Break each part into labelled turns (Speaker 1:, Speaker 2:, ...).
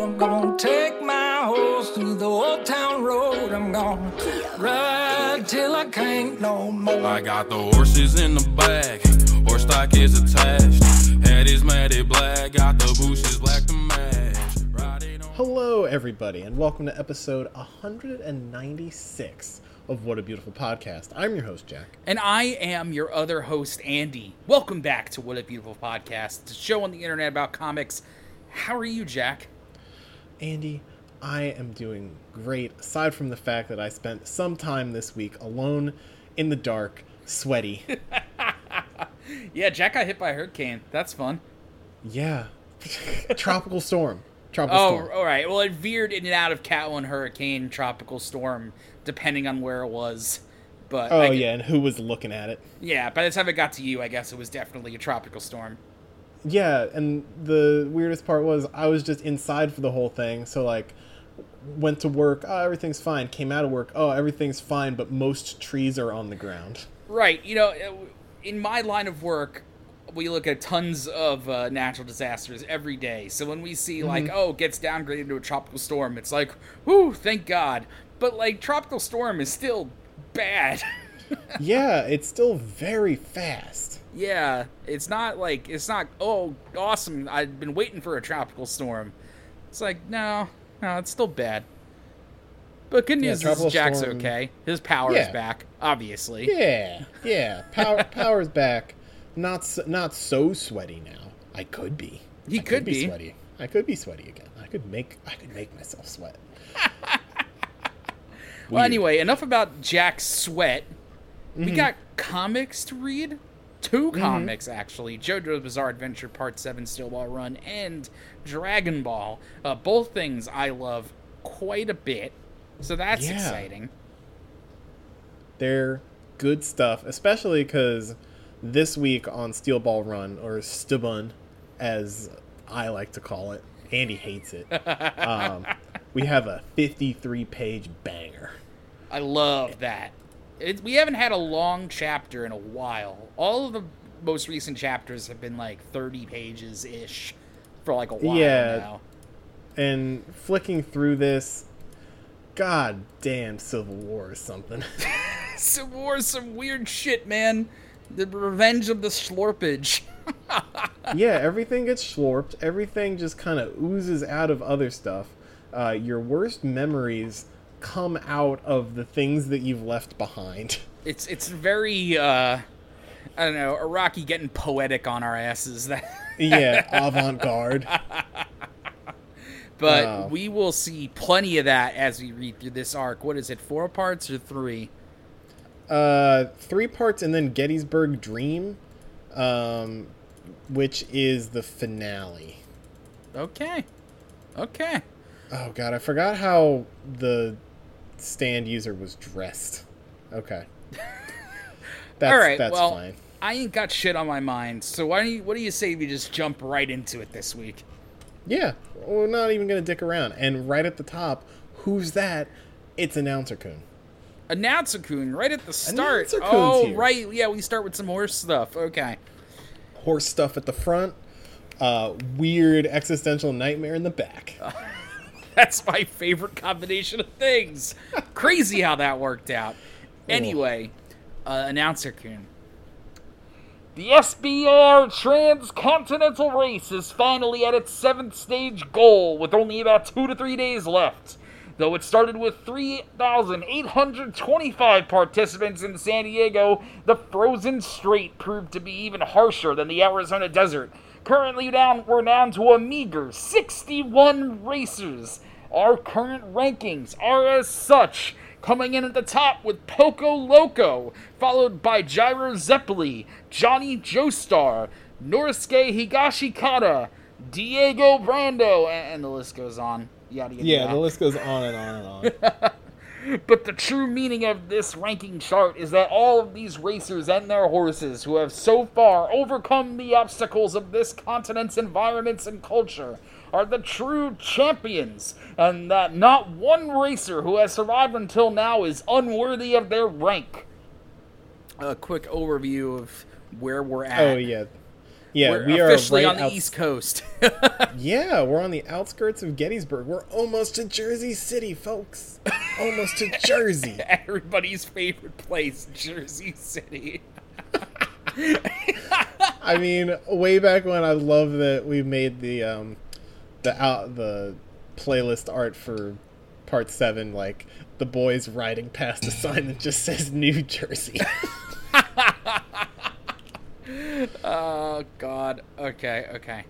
Speaker 1: I'm gonna take my horse through the old town road. I'm gonna ride till I can't no more.
Speaker 2: I got the horses in the back, horse stock is attached. Head is matted black, got the bushes black to match. Riding on-
Speaker 3: Hello, everybody, and welcome to episode 196 of What a Beautiful Podcast. I'm your host, Jack.
Speaker 4: And I am your other host, Andy. Welcome back to What a Beautiful Podcast, the show on the internet about comics. How are you, Jack?
Speaker 3: Andy, I am doing great, aside from the fact that I spent some time this week alone in the dark, sweaty.
Speaker 4: Yeah, Jack got hit by a hurricane. That's fun.
Speaker 3: yeah. Tropical storm. Tropical
Speaker 4: Oh,
Speaker 3: storm.
Speaker 4: all right. Well, it veered in and out of Cat 1 hurricane, tropical storm, depending on where it was. But
Speaker 3: Oh, yeah, and who was looking at it?
Speaker 4: yeah. By the time it got to you, I guess it was definitely a tropical storm.
Speaker 3: Yeah, and the weirdest part was I was just inside for the whole thing. So like, went to work. Oh, everything's fine. Came out of work. Oh, everything's fine. But most trees are on the ground.
Speaker 4: Right. You know, in my line of work, we look at tons of uh, natural disasters every day. So when we see like, oh, gets downgraded to a tropical storm, it's like, whoo, thank God. But like, tropical storm is still bad.
Speaker 3: yeah, it's still very fast.
Speaker 4: yeah, it's not like it's not. Oh, awesome! I've been waiting for a tropical storm. It's like no, no, it's still bad. But good news
Speaker 3: tropical
Speaker 4: is Jack's
Speaker 3: storm-
Speaker 4: okay. His power is back, obviously.
Speaker 3: Yeah, yeah. Power, power's back. Not so, not so sweaty now. I could be.
Speaker 4: He
Speaker 3: I
Speaker 4: could be.
Speaker 3: sweaty. I could be sweaty again. I could make. I could make myself sweat.
Speaker 4: Well, anyway, enough about Jack's sweat.
Speaker 3: Mm-hmm.
Speaker 4: We got comics to read. 2 comics, actually. JoJo's Bizarre Adventure Part 7 Steel Ball Run and Dragon Ball. Uh, both things I love quite a bit. So that's
Speaker 3: Yeah.
Speaker 4: exciting.
Speaker 3: They're good stuff, especially because this week on Steel Ball Run, or Stubun, as I like to call it, Andy hates it. um, we have a 53 page banger.
Speaker 4: I love that. It, we haven't had a long chapter in a while. All of the most recent chapters have been like 30 pages ish for like a while
Speaker 3: Yeah.
Speaker 4: now.
Speaker 3: And flicking through this, god damn, Civil War is something.
Speaker 4: Civil War is some weird shit, man. The revenge of the slorpage.
Speaker 3: yeah, everything gets slorped. Everything just kind of oozes out of other stuff. Uh, your worst memories come out of the things that you've left behind.
Speaker 4: It's it's very uh I don't know, Araki getting poetic on our asses that
Speaker 3: yeah, avant garde.
Speaker 4: but
Speaker 3: Wow.
Speaker 4: we will see plenty of that as we read through this arc. What is it, four parts or three?
Speaker 3: Uh, three parts, and then Gettysburg Dream, um, which is the finale.
Speaker 4: Okay. Okay.
Speaker 3: Oh god, I forgot how the stand user was dressed. Okay. That's,
Speaker 4: All right,
Speaker 3: that's
Speaker 4: well,
Speaker 3: fine.
Speaker 4: I ain't got shit on my mind, so why don't you, what do you say we just jump right into it this week?
Speaker 3: Yeah, we're not even gonna dick around. And right at the top, who's that? It's announcer Coon.
Speaker 4: Announcer Coon right at the start. Oh,
Speaker 3: here.
Speaker 4: right. Yeah, we start with some horse stuff. Okay.
Speaker 3: Horse stuff at the front. Uh, weird existential nightmare in the back.
Speaker 4: That's my favorite combination of things. Crazy how that worked out. Anyway, uh, announcer Coon. The SBR Transcontinental Race is finally at its seventh stage goal with only about two to three days left. Though it started with 3,825 participants in San Diego, the frozen strait proved to be even harsher than the Arizona desert. Currently down, we're down to a meager 61 racers. Our current rankings are as such. Coming in at the top with Poco Loco, followed by Gyro Zeppeli, Johnny Joestar, Norisuke Higashikata, Diego Brando, and, the list goes on. Yada yada.
Speaker 3: Yeah,
Speaker 4: yada.
Speaker 3: the list goes on and on and on.
Speaker 4: But the true meaning of this ranking chart is that all of these racers and their horses who have so far overcome the obstacles of this continent's environments and culture are the true champions, and that not one racer who has survived until now is unworthy of their rank. A quick overview of where we're at.
Speaker 3: oh yeah, Yeah,
Speaker 4: We're
Speaker 3: we are
Speaker 4: officially
Speaker 3: right
Speaker 4: on the
Speaker 3: outs-
Speaker 4: East Coast.
Speaker 3: Yeah, we're on the outskirts of Gettysburg. We're almost to Jersey City, folks. almost to Jersey.
Speaker 4: Everybody's favorite place, Jersey City.
Speaker 3: I mean, way back when, I love that we made the um, the out the playlist art for part seven, like the boys riding past a sign that just says New Jersey.
Speaker 4: Oh God. Okay. Okay.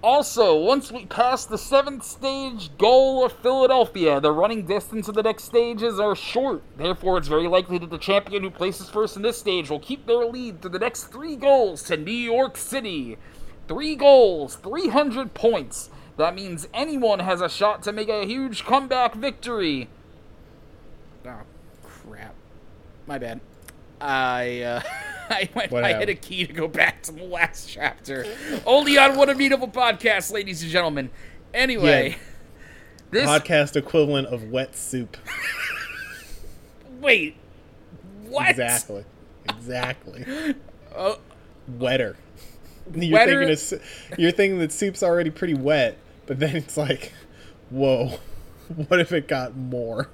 Speaker 4: Also, once we pass the seventh stage goal of Philadelphia, the running distance of the next stages are short. Therefore, it's very likely that the champion who places first in this stage will keep their lead to the next three goals to New York City. Three goals, 300 points. That means anyone has a shot to make a huge comeback victory. Oh, crap. My bad. I, uh, I went, I hit a key to go back to the last chapter. Only on What a Beautiful Podcast, ladies and gentlemen. Anyway,
Speaker 3: Yeah.
Speaker 4: this,
Speaker 3: Podcast equivalent of wet soup.
Speaker 4: wait, what?
Speaker 3: Exactly. Exactly.
Speaker 4: Oh.
Speaker 3: Wetter. You're
Speaker 4: Wetter-
Speaker 3: thinking it's, you're thinking that soup's already pretty wet, but then it's like, whoa, what if it got more?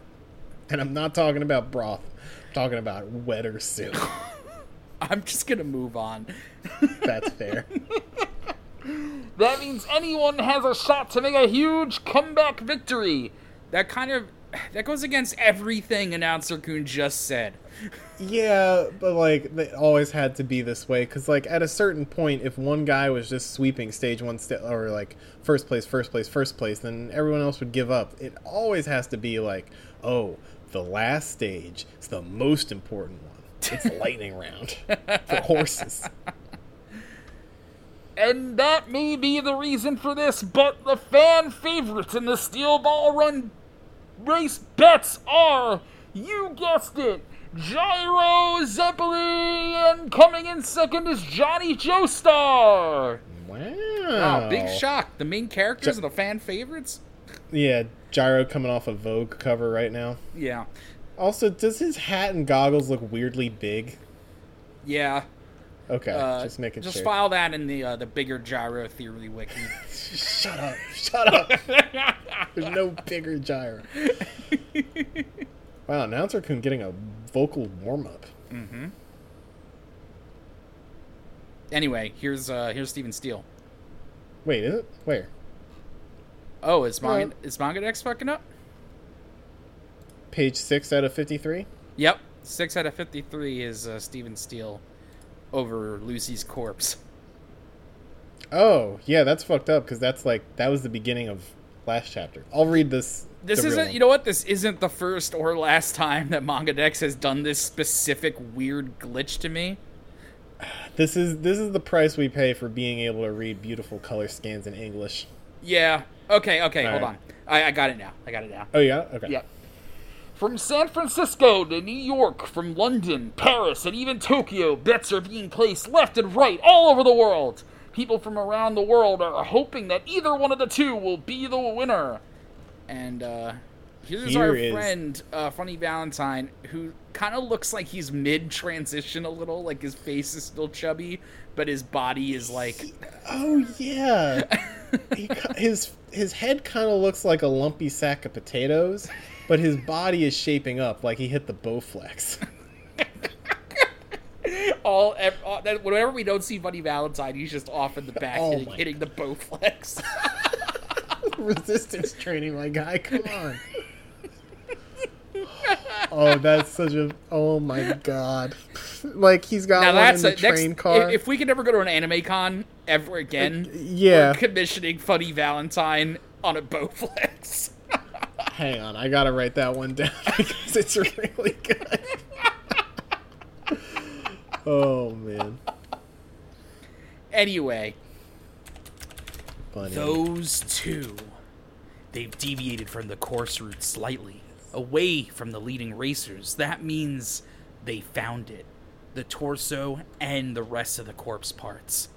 Speaker 3: And I'm not talking about broth. I'm talking about wetter soup.
Speaker 4: I'm just gonna move on.
Speaker 3: That's fair.
Speaker 4: That means anyone has a shot to make a huge comeback victory. That kind of that goes against everything announcer Kuhn just said.
Speaker 3: Yeah, but like it always had to be this way because like at a certain point, if one guy was just sweeping stage one sta- or like first place, first place, first place, then everyone else would give up. It always has to be like, oh, the last stage is the most important one. It's lightning round for horses.
Speaker 4: And that may be the reason for this, but the fan favorites in the Steel Ball Run race bets are, you guessed it, Gyro Zeppeli, and coming in second is Johnny Joestar.
Speaker 3: Wow!
Speaker 4: Wow, big shock. The main characters are the fan favorites?
Speaker 3: Yeah, Gyro coming off a Vogue cover right now.
Speaker 4: Yeah.
Speaker 3: Also, does his hat and goggles look weirdly big?
Speaker 4: Yeah.
Speaker 3: Okay,
Speaker 4: Uh,
Speaker 3: just making
Speaker 4: just
Speaker 3: sure.
Speaker 4: Just file that in the uh, the bigger gyro theory wiki.
Speaker 3: Shut up! Shut up! There's no bigger gyro. wow, announcer Kun getting a vocal warm up. Mhm.
Speaker 4: Anyway, here's uh here's Steven Steele.
Speaker 3: Wait, is it? Where?
Speaker 4: Oh, is Manga
Speaker 3: Well-
Speaker 4: is Manga Dex fucking up?
Speaker 3: Page six out of fifty-three.
Speaker 4: Yep, six out of fifty-three is uh, Steven Steele over Lucy's corpse.
Speaker 3: Oh, yeah, that's fucked up because that's like that was the beginning of last chapter. I'll read this.
Speaker 4: This isn't, you know what? This isn't the first or last time that Manga Dex has done this specific weird glitch to me.
Speaker 3: This is this is the price we pay for being able to read beautiful color scans in English.
Speaker 4: Yeah. Okay. Okay. hold
Speaker 3: Alright.
Speaker 4: on. I, I got it now. I got it now.
Speaker 3: Oh yeah, okay.
Speaker 4: Yep. From San Francisco to New York, from London, Paris, and even Tokyo, bets are being placed left and right all over the world. People from around the world are hoping that either one of the two will be the winner. And uh, here's
Speaker 3: Here
Speaker 4: our
Speaker 3: is-
Speaker 4: friend, uh, Funny Valentine, who kind of looks like he's mid transition a little. Like his face is still chubby, but his body is like.
Speaker 3: Oh yeah. he, his his head kind of looks like a lumpy sack of potatoes, but his body is shaping up like he hit the Bowflex.
Speaker 4: all, all whenever we don't see Funny Valentine, he's just off in the back
Speaker 3: Oh
Speaker 4: hitting, hitting the Bowflex.
Speaker 3: Resistance training, my guy. Come on. Oh, that's such a. Oh my god. Like he's got
Speaker 4: now
Speaker 3: one
Speaker 4: that's
Speaker 3: in
Speaker 4: a
Speaker 3: the
Speaker 4: next.
Speaker 3: car.
Speaker 4: If, we could ever go to an anime con ever again,
Speaker 3: yeah.
Speaker 4: we're commissioning Funny Valentine on a Bowflex.
Speaker 3: Hang on, I gotta write that one down because it's really good. oh man,
Speaker 4: anyway, those two, they've deviated from the course route slightly, away from the leading racers. That means they found it, the torso and the rest of the corpse parts.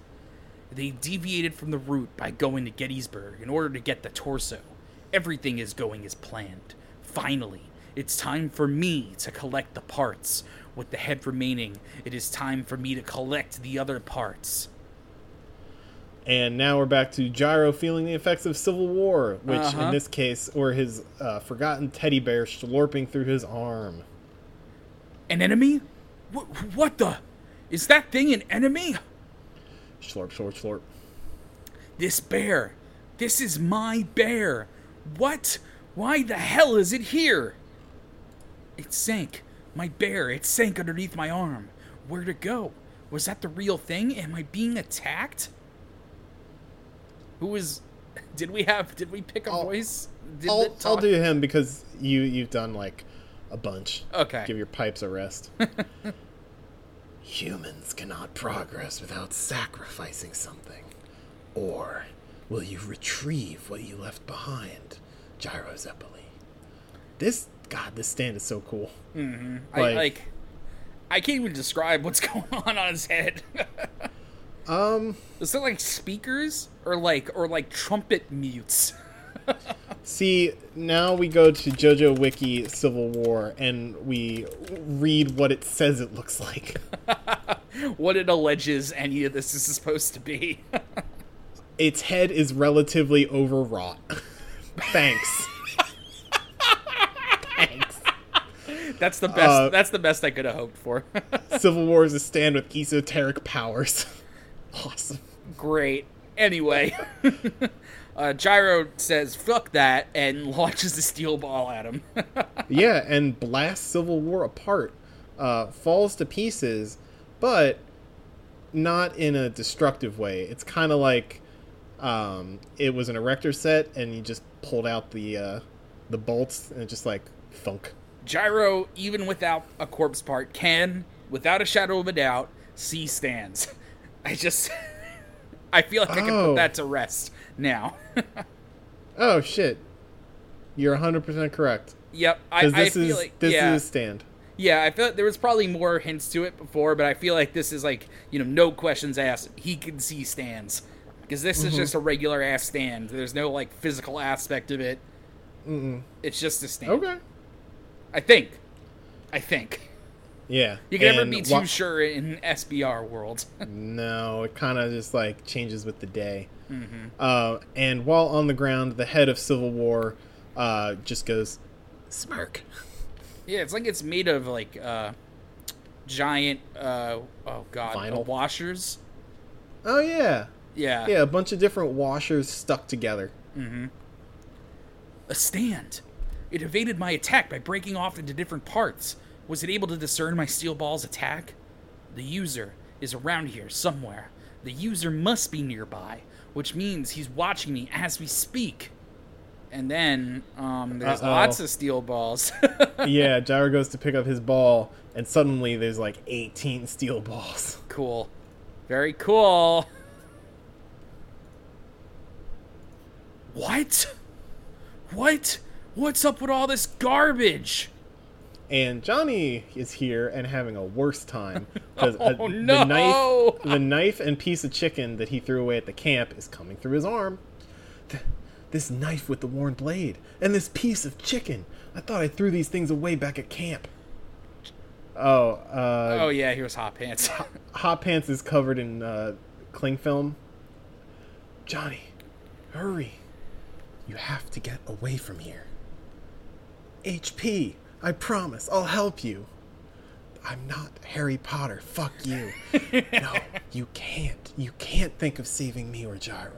Speaker 4: They deviated from the route by going to Gettysburg in order to get the torso. Everything is going as planned. Finally, it's time for me to collect the parts. With the head remaining, it is time for me to collect the other parts.
Speaker 3: And now we're back to Gyro feeling the effects of Civil War, which
Speaker 4: Uh-huh.
Speaker 3: in this case, or his uh, forgotten teddy bear slurping through his arm.
Speaker 4: An enemy? Wh- what the? Is that thing an enemy?
Speaker 3: Slurp, slurp, slurp.
Speaker 4: This bear. This is my bear. What? Why the hell is it here? It sank. My bear, it sank underneath my arm. Where'd it go? Was that the real thing? Am I being attacked? Who was. Did we have. Did we pick a
Speaker 3: I'll-
Speaker 4: voice? Did
Speaker 3: I'll, I'll do him because you you've done like a bunch.
Speaker 4: Okay.
Speaker 3: Give your pipes a rest. Humans cannot progress without sacrificing something. Or will you retrieve what you left behind? Gyro Zeppeli. This God, this stand is so cool. Mm-hmm.
Speaker 4: I,
Speaker 3: like-
Speaker 4: like. I can't even describe what's going on on his head.
Speaker 3: Um
Speaker 4: Is it like speakers or like or like trumpet mutes?
Speaker 3: see now we go to JoJo Wiki Civil War and we read what it says it looks like.
Speaker 4: what it alleges any of this is supposed to be.
Speaker 3: its head is relatively overwrought. Thanks. Thanks.
Speaker 4: That's the best.
Speaker 3: Uh,
Speaker 4: that's the best I could have hoped for.
Speaker 3: Civil War is a stand with esoteric powers. Awesome.
Speaker 4: Great. Anyway, uh, Gyro says "fuck that" and launches a steel ball at him.
Speaker 3: Yeah, and blasts Civil War apart. Uh, falls to pieces, but not in a destructive way. It's kind of like um, it was an erector set, and you just pulled out the uh, the bolts, and it just like thunk.
Speaker 4: Gyro, even without a corpse part, can, without a shadow of a doubt, see stands. I just, I feel like I can
Speaker 3: Oh.
Speaker 4: put that to rest now.
Speaker 3: Oh shit! You're 100% correct.
Speaker 4: yep, I, I
Speaker 3: this
Speaker 4: feel
Speaker 3: is
Speaker 4: like
Speaker 3: this
Speaker 4: yeah.
Speaker 3: is stand.
Speaker 4: Yeah, I feel like there was probably more hints to it before, but I feel like this is like, you know, no questions asked. He can see stands. Because this
Speaker 3: Mm-hmm.
Speaker 4: is just a regular ass stand. There's no like physical aspect of it.
Speaker 3: Mm-mm.
Speaker 4: It's just a stand.
Speaker 3: Okay.
Speaker 4: I think. I think.
Speaker 3: Yeah.
Speaker 4: You can never be too
Speaker 3: wa-
Speaker 4: sure in SBR world.
Speaker 3: No, it kind of just like changes with the day.
Speaker 4: Mm-hmm.
Speaker 3: Uh, and while on the ground, the head of Civil War uh, just goes smirk.
Speaker 4: yeah, it's like it's made of like uh giant uh oh god, uh,
Speaker 3: Vinyl?
Speaker 4: washers.
Speaker 3: Oh yeah,
Speaker 4: Yeah.
Speaker 3: yeah, a bunch of different washers stuck together.
Speaker 4: A stand. It evaded my attack by breaking off into different parts. Was it able to discern my steel ball's attack? The user is around here somewhere. The user must be nearby, which means he's watching me as we speak. And then, um, there's
Speaker 3: Uh-oh.
Speaker 4: lots of steel balls.
Speaker 3: yeah, Gyro goes to pick up his ball, and suddenly there's like 18 steel balls.
Speaker 4: cool. Very cool. What? What? What's up with all this garbage?
Speaker 3: And Johnny is here and having a worse time because
Speaker 4: Oh,
Speaker 3: the
Speaker 4: no!
Speaker 3: knife, the knife and piece of chicken that he threw away at the camp is coming through his arm. Th- This knife with the worn blade and this piece of chicken. I thought I threw these things away back at camp. Oh, uh,
Speaker 4: Oh yeah, here's hot pants.
Speaker 3: Hot Pants is covered in uh, cling film. Johnny, hurry. You have to get away from here. HP, I promise, I'll help you. I'm not Harry Potter, fuck you. no, you can't. You can't think of saving me or Gyro.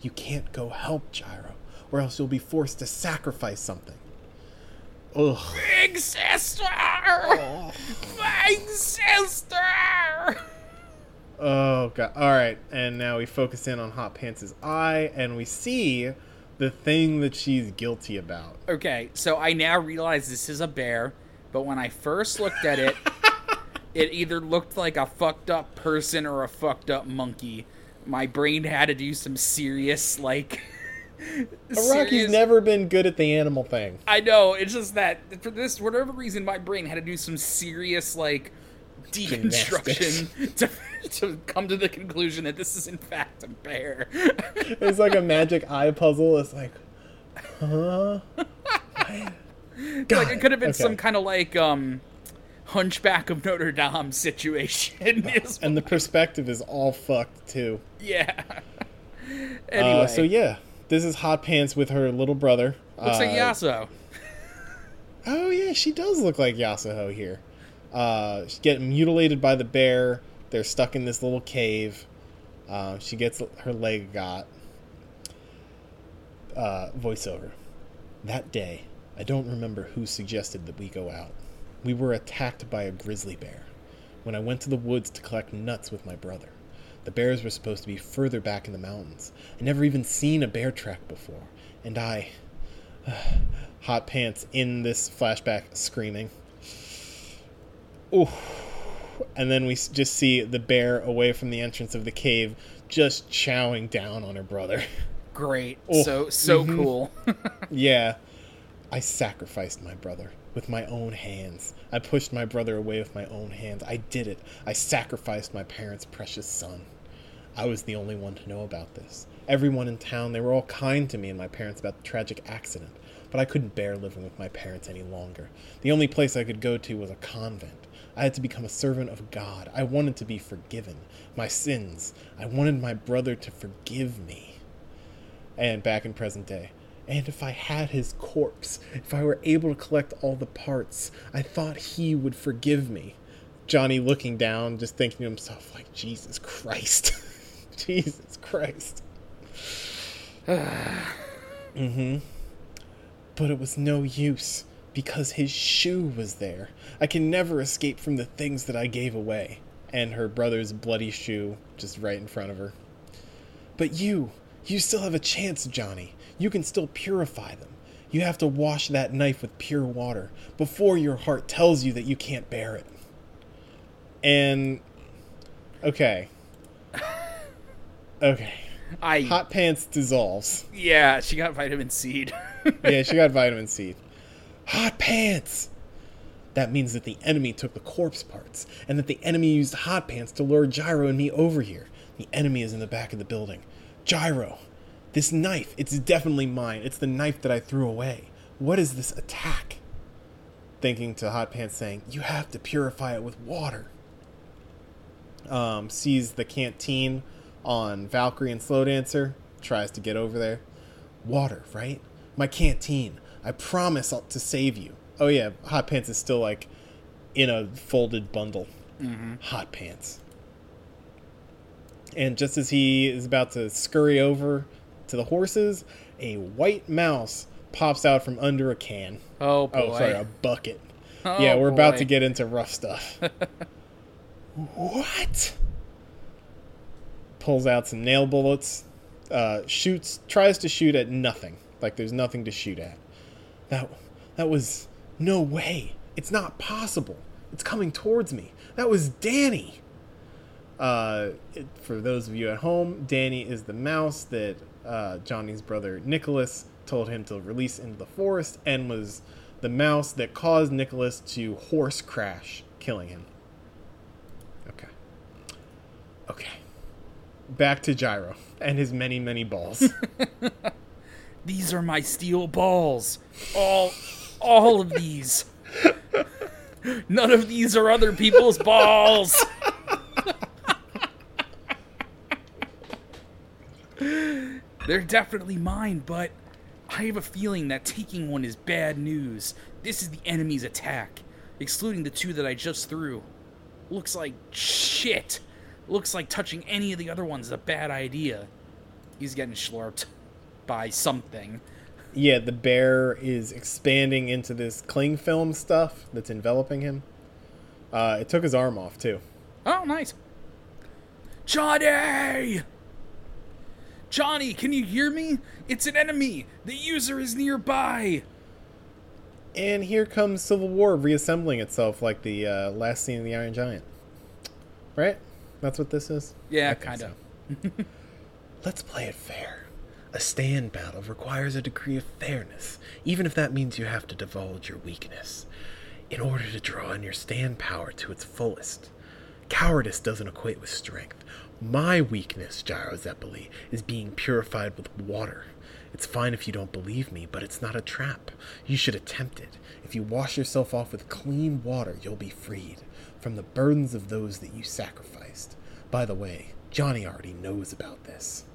Speaker 3: You can't go help Gyro, or else you'll be forced to sacrifice something. Ugh.
Speaker 4: Big sister! Big sister!
Speaker 3: Oh god. All right, and now we focus in on Hot Pants' eye, and we see the thing that she's guilty about.
Speaker 4: Okay, so I now realize this is a bear, but when I first looked at it, it either looked like a fucked up person or a fucked up monkey. My brain had to do some serious, like.
Speaker 3: Rocky's
Speaker 4: serious-
Speaker 3: never been good at the animal thing.
Speaker 4: I know, it's just that for this, whatever reason, my brain had to do some serious, like, deconstruction to, to come to the conclusion that this is, in fact, a bear.
Speaker 3: It's like a magic eye puzzle. It's like, huh?
Speaker 4: like it could have been some kind of like um hunchback of notre dame situation
Speaker 3: And the perspective is all fucked too.
Speaker 4: yeah Anyway,
Speaker 3: Uh, so yeah, this is Hot Pants with her little brother.
Speaker 4: looks like
Speaker 3: Uh,
Speaker 4: Yasuho.
Speaker 3: Oh yeah, she does look like Yasuho here. Uh, getting mutilated by the bear. They're stuck in this little cave. Uh, she gets her leg got. Uh, voiceover. That day, I don't remember who suggested that we go out. We were attacked by a grizzly bear. When I went to the woods to collect nuts with my brother, the bears were supposed to be further back in the mountains. I never even seen a bear track before, and I hot pants in this flashback screaming. Ooh. And then we just see the bear away from the entrance of the cave just chowing down on her brother.
Speaker 4: Great.
Speaker 3: Oh,
Speaker 4: So so mm-hmm. cool.
Speaker 3: yeah. I sacrificed my brother with my own hands. I pushed my brother away with my own hands. I did it. I sacrificed my parents' precious son. I was the only one to know about this. Everyone in town, they were all kind to me and my parents about the tragic accident, but I couldn't bear living with my parents any longer. The only place I could go to was a convent. I had to become a servant of God. I wanted to be forgiven. My sins. I wanted my brother to forgive me and back in present day. And if I had his corpse, if I were able to collect all the parts, I thought he would forgive me. Johnny looking down, just thinking to himself, like, Jesus Christ. Jesus Christ. mm-hmm. But it was no use, because his shoe was there. I can never escape from the things that I gave away. And her brother's bloody shoe just right in front of her. But you, you still have a chance, Johnny. You can still purify them. You have to wash that knife with pure water before your heart tells you that you can't bear it. And. Okay. Okay.
Speaker 4: I
Speaker 3: Hot Pants dissolves.
Speaker 4: yeah, she got vitamin C.
Speaker 3: Yeah, she got vitamin C. Hot Pants! That means that the enemy took the corpse parts, and that the enemy used Hot Pants to lure Gyro and me over here. The enemy is in the back of the building. Gyro! This knife, it's definitely mine. It's the knife that I threw away. What is this attack? Thinking to Hot Pants, saying, You have to purify it with water. Um, sees the canteen on Valkyrie and Slow Dancer, tries to get over there. Water, right? My canteen. I promise I'll, to save you. Oh yeah, Hot Pants is still like in a folded bundle. Hot Pants. And just as he is about to scurry over to the horses, a white mouse pops out from under a can.
Speaker 4: oh boy.
Speaker 3: Oh, sorry, a bucket.
Speaker 4: Oh,
Speaker 3: yeah, we're about to get into rough stuff. what? Pulls out some nail bullets, uh, shoots, tries to shoot at nothing. Like there's nothing to shoot at. That that was no way. It's not possible. It's coming towards me. That was Danny. Uh, it, for those of you at home, Danny is the mouse that uh, Johnny's brother Nicholas told him to release into the forest, and was the mouse that caused Nicholas to horse crash, killing him. Okay. Okay. Back to Gyro and his many, many balls.
Speaker 4: These are my steel balls. All all of these. None of these are other people's balls. They're definitely mine, but I have a feeling that taking one is bad news. This is the enemy's attack, excluding the two that I just threw. Looks like shit. Looks like touching any of the other ones is a bad idea. He's getting slurped by something.
Speaker 3: yeah, the bear is expanding into this cling film stuff that's enveloping him. Uh, it took his arm off, too.
Speaker 4: Oh, nice. Johnny! Johnny, can you hear me? It's an enemy. The user is nearby.
Speaker 3: And here comes Civil War reassembling itself like the uh, last scene of the Iron Giant. Right? That's what this is?
Speaker 4: Yeah, kind of.
Speaker 3: so. Let's play it fair. A stand battle requires a degree of fairness, even if that means you have to divulge your weakness, in order to draw on your stand power to its fullest. Cowardice doesn't equate with strength. My weakness, Gyro Zeppeli, is being purified with water. It's fine if you don't believe me, but it's not a trap. You should attempt it. If you wash yourself off with clean water, you'll be freed from the burdens of those that you sacrificed. By the way, Johnny already knows about this.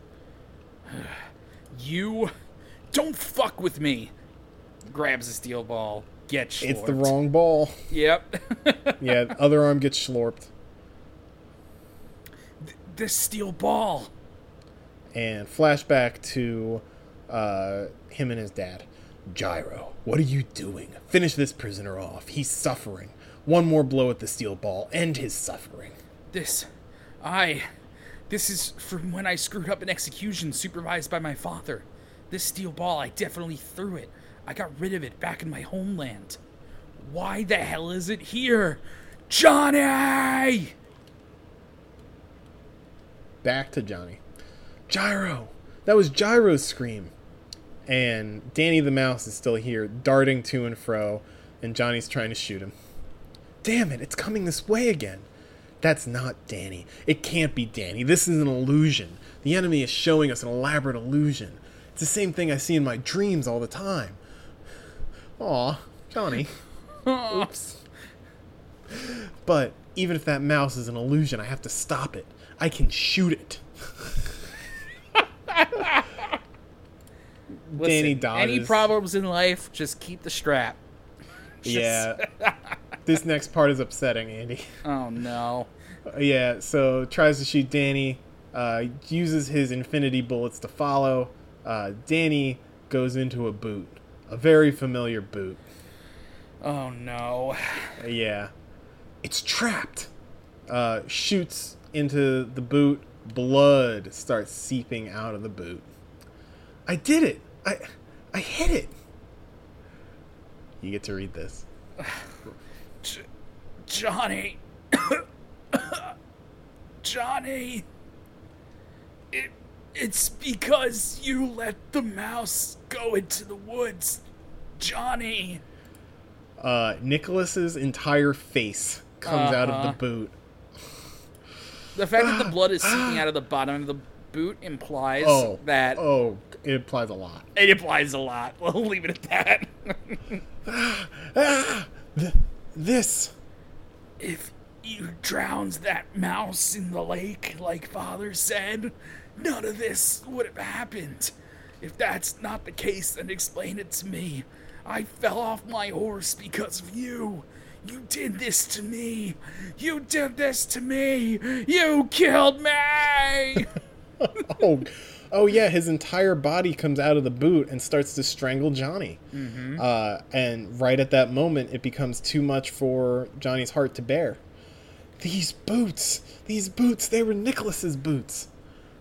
Speaker 4: You don't fuck with me. Grabs a steel ball. Get
Speaker 3: It's the wrong ball.
Speaker 4: Yep.
Speaker 3: Yeah, other arm gets schlorped.
Speaker 4: this steel ball.
Speaker 3: And flashback to uh, him and his dad. Gyro, what are you doing? Finish this prisoner off. He's suffering. One more blow at the steel ball. End his suffering.
Speaker 4: This, I, this is from when I screwed up an execution supervised by my father. This steel ball, I definitely threw it. I got rid of it back in my homeland. Why the hell is it here? Johnny!
Speaker 3: Back to Johnny. Gyro! That was Gyro's scream. And Danny the Mouse is still here, darting to and fro, and Johnny's trying to shoot him. Damn it, it's coming this way again. That's not Danny. It can't be Danny. This is an illusion. The enemy is showing us an elaborate illusion. It's the same thing I see in my dreams all the time. Aw, Johnny. Oops. But even if that mouse is an illusion, I have to stop it. I can shoot it.
Speaker 4: Listen,
Speaker 3: Danny
Speaker 4: Any problems in life, just keep the strap.
Speaker 3: Yeah. This next part is upsetting, Andy.
Speaker 4: Oh no.
Speaker 3: Yeah, so tries to shoot Danny, uh, uses his infinity bullets to follow. Uh, Danny goes into a boot, a very familiar boot.
Speaker 4: Oh no.
Speaker 3: Yeah, it's trapped. Uh, shoots into the boot. Blood starts seeping out of the boot. I did it. I, I hit it. You get to read this.
Speaker 4: J- Johnny. Johnny. It, it's because you let the mouse go into the woods. Johnny.
Speaker 3: Uh, Nicholas's entire face comes out of
Speaker 4: Uh-huh.
Speaker 3: the boot.
Speaker 4: The fact that the blood is seeping out of the bottom of the boot implies
Speaker 3: Oh,
Speaker 4: that
Speaker 3: oh, it implies a lot.
Speaker 4: it implies a lot. We'll leave it at that.
Speaker 3: Th- this.
Speaker 4: if you drowned that mouse in the lake, like Father said, none of this would have happened. If that's not the case, then explain it to me. I fell off my horse because of you. You did this to me. You did this to me. You killed me.
Speaker 3: Oh, oh yeah, his entire body comes out of the boot and starts to strangle Johnny. Uh, and right at that moment, it becomes too much for Johnny's heart to bear. These boots, these boots, they were Nicholas's boots.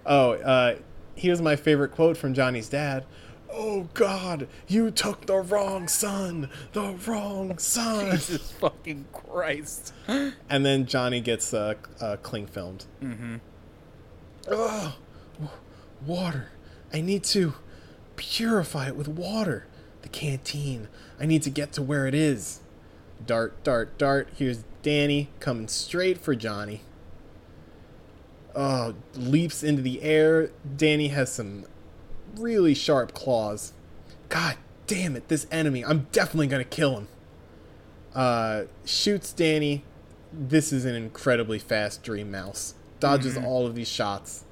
Speaker 3: Oh, uh, here's my favorite quote from Johnny's dad. Oh God, you took the wrong son, the wrong son.
Speaker 4: Jesus fucking Christ.
Speaker 3: and then Johnny gets uh, uh, cling filmed. Mm-hmm. Oh, w- water! I need to purify it with water. The canteen. I need to get to where it is. Dart, dart, dart. Here's Danny coming straight for Johnny. Oh, leaps into the air. Danny has some really sharp claws. God damn it, this enemy. I'm definitely gonna kill him uh, shoots Danny. This is an incredibly fast Dream Mouse. Dodges all of these shots.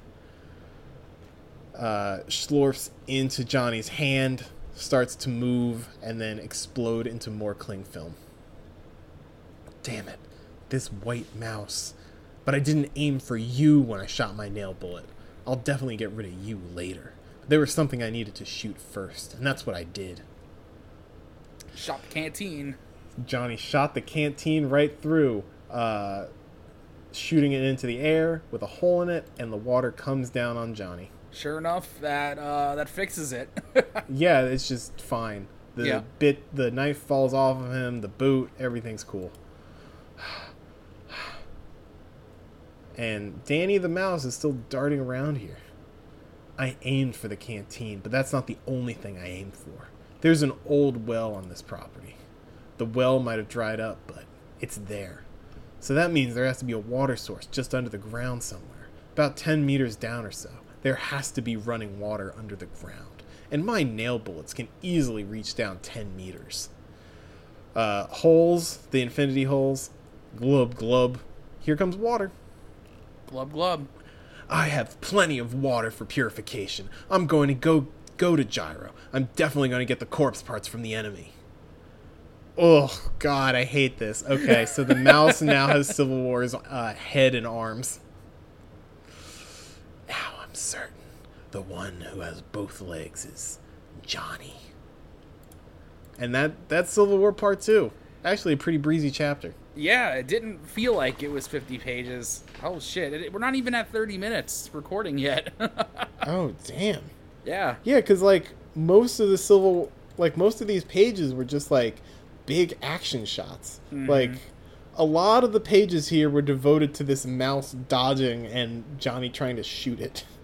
Speaker 3: Uh, slurps into Johnny's hand, starts to move, and then explode into more cling film. Damn it. This white mouse. But I didn't aim for you when I shot my nail bullet. I'll definitely get rid of you later. There was something I needed to shoot first, and that's what I did.
Speaker 4: Shot the canteen.
Speaker 3: Johnny shot the canteen right through, uh, shooting it into the air with a hole in it, and the water comes down on Johnny.
Speaker 4: Sure enough, that uh, that fixes it.
Speaker 3: Yeah, it's just fine. The
Speaker 4: Yeah.
Speaker 3: bit, the knife falls off of him, the boot, everything's cool. And Danny the mouse is still darting around here. I aimed for the canteen, but that's not the only thing I aimed for. There's an old well on this property. The well might have dried up, but it's there. So that means there has to be a water source just under the ground somewhere, about 10 meters down or so. There has to be running water under the ground. And my nail bullets can easily reach down 10 meters. Uh, holes, the infinity holes, glub glub. Here comes water.
Speaker 4: glub glub.
Speaker 3: I have plenty of water for purification. I'm going to go go to Gyro. I'm definitely going to get the corpse parts from the enemy. Oh God, I hate this. Okay, so the mouse now has Civil War's uh, head and arms. Certain the one who has both legs is Johnny. And that that's Civil War Part Two. Actually, a pretty breezy chapter.
Speaker 4: Yeah, it didn't feel like it was 50 pages. Oh shit, it, we're not even at 30 minutes recording yet.
Speaker 3: Oh damn.
Speaker 4: yeah.
Speaker 3: Yeah, because like most of the Civil, like most of these pages were just like big action shots. Mm-hmm. Like a lot of the pages here were devoted to this mouse dodging and Johnny trying to shoot it.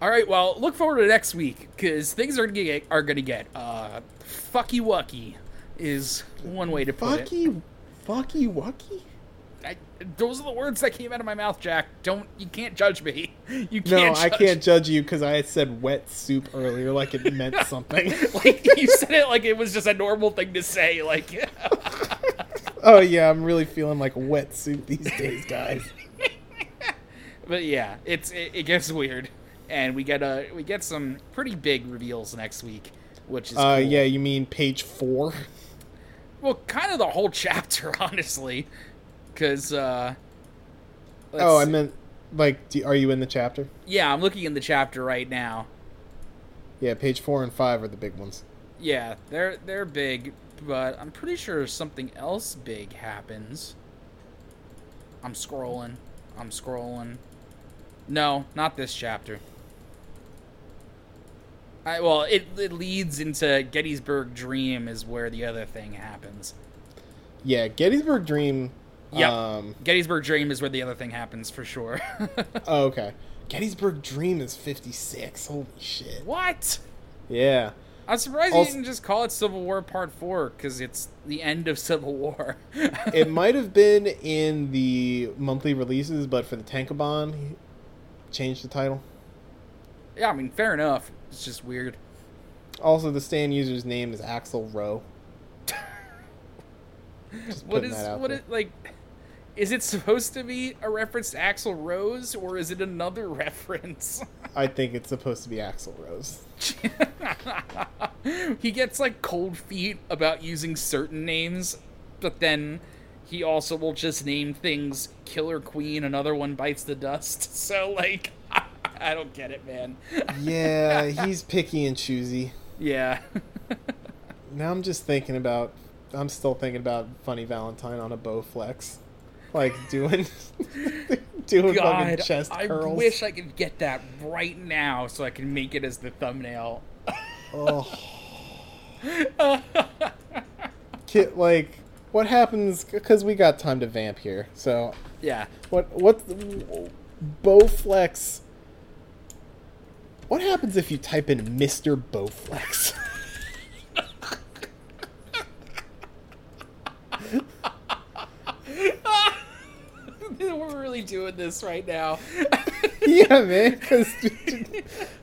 Speaker 4: All right, well, look forward to next week because things are gonna get are gonna get uh, fucky wucky is one way to put it.
Speaker 3: Fucky, fucky, wucky.
Speaker 4: I, those are the words that came out of my mouth, Jack. Don't you can't judge me. You
Speaker 3: No,
Speaker 4: can't.
Speaker 3: I
Speaker 4: judge-
Speaker 3: can't judge you because I said wet soup earlier, like it meant something.
Speaker 4: Like you said it like it was just a normal thing to say. Like
Speaker 3: oh yeah, I'm really feeling like wet soup these days, guys.
Speaker 4: But yeah, it's it, it gets weird, and we get a we get some pretty big reveals next week, which is
Speaker 3: Uh,
Speaker 4: cool.
Speaker 3: yeah, you mean page four?
Speaker 4: Well, kind of the whole chapter, honestly, because uh,
Speaker 3: Oh, I
Speaker 4: see.
Speaker 3: meant like, do, are you in the chapter?
Speaker 4: yeah, I'm looking in the chapter right now.
Speaker 3: Yeah, page four and five are the big ones.
Speaker 4: Yeah, they're they're big, but I'm pretty sure something else big happens. I'm scrolling. I'm scrolling. No, not this chapter. I well, it it leads into Gettysburg Dream is where the other thing happens.
Speaker 3: Yeah, Gettysburg Dream.
Speaker 4: Yep.
Speaker 3: Um,
Speaker 4: Gettysburg Dream is where the other thing happens for sure.
Speaker 3: oh, okay. Gettysburg Dream is 56. Holy shit.
Speaker 4: what?
Speaker 3: Yeah.
Speaker 4: I'm surprised
Speaker 3: Also-
Speaker 4: you didn't just call it Civil War Part 4 because it's the end of Civil War.
Speaker 3: It might have been in the monthly releases, but for the Tankobon, he changed the title.
Speaker 4: Yeah, I mean, fair enough. It's just weird.
Speaker 3: Also, the stand user's name is Axl RO.
Speaker 4: What is what it like? Is it supposed to be a reference to Axl Rose, or is it another reference?
Speaker 3: I think it's supposed to be Axl Rose.
Speaker 4: he gets like cold feet about using certain names, but then he also will just name things Killer Queen. Another one bites the dust. So like, I don't get it, man.
Speaker 3: Yeah, he's picky and choosy.
Speaker 4: yeah.
Speaker 3: Now I'm just thinking about. I'm still thinking about Funny Valentine on a Bowflex, like doing doing fucking chest
Speaker 4: I
Speaker 3: curls.
Speaker 4: I wish I could get that right now so I can make it as the thumbnail.
Speaker 3: Oh. Kid, like, what happens? Because we got time to vamp here. So,
Speaker 4: Yeah.
Speaker 3: what? What? Bowflex. What happens if you type in Mr. Bowflex?
Speaker 4: We're really doing this right now.
Speaker 3: yeah, man. Because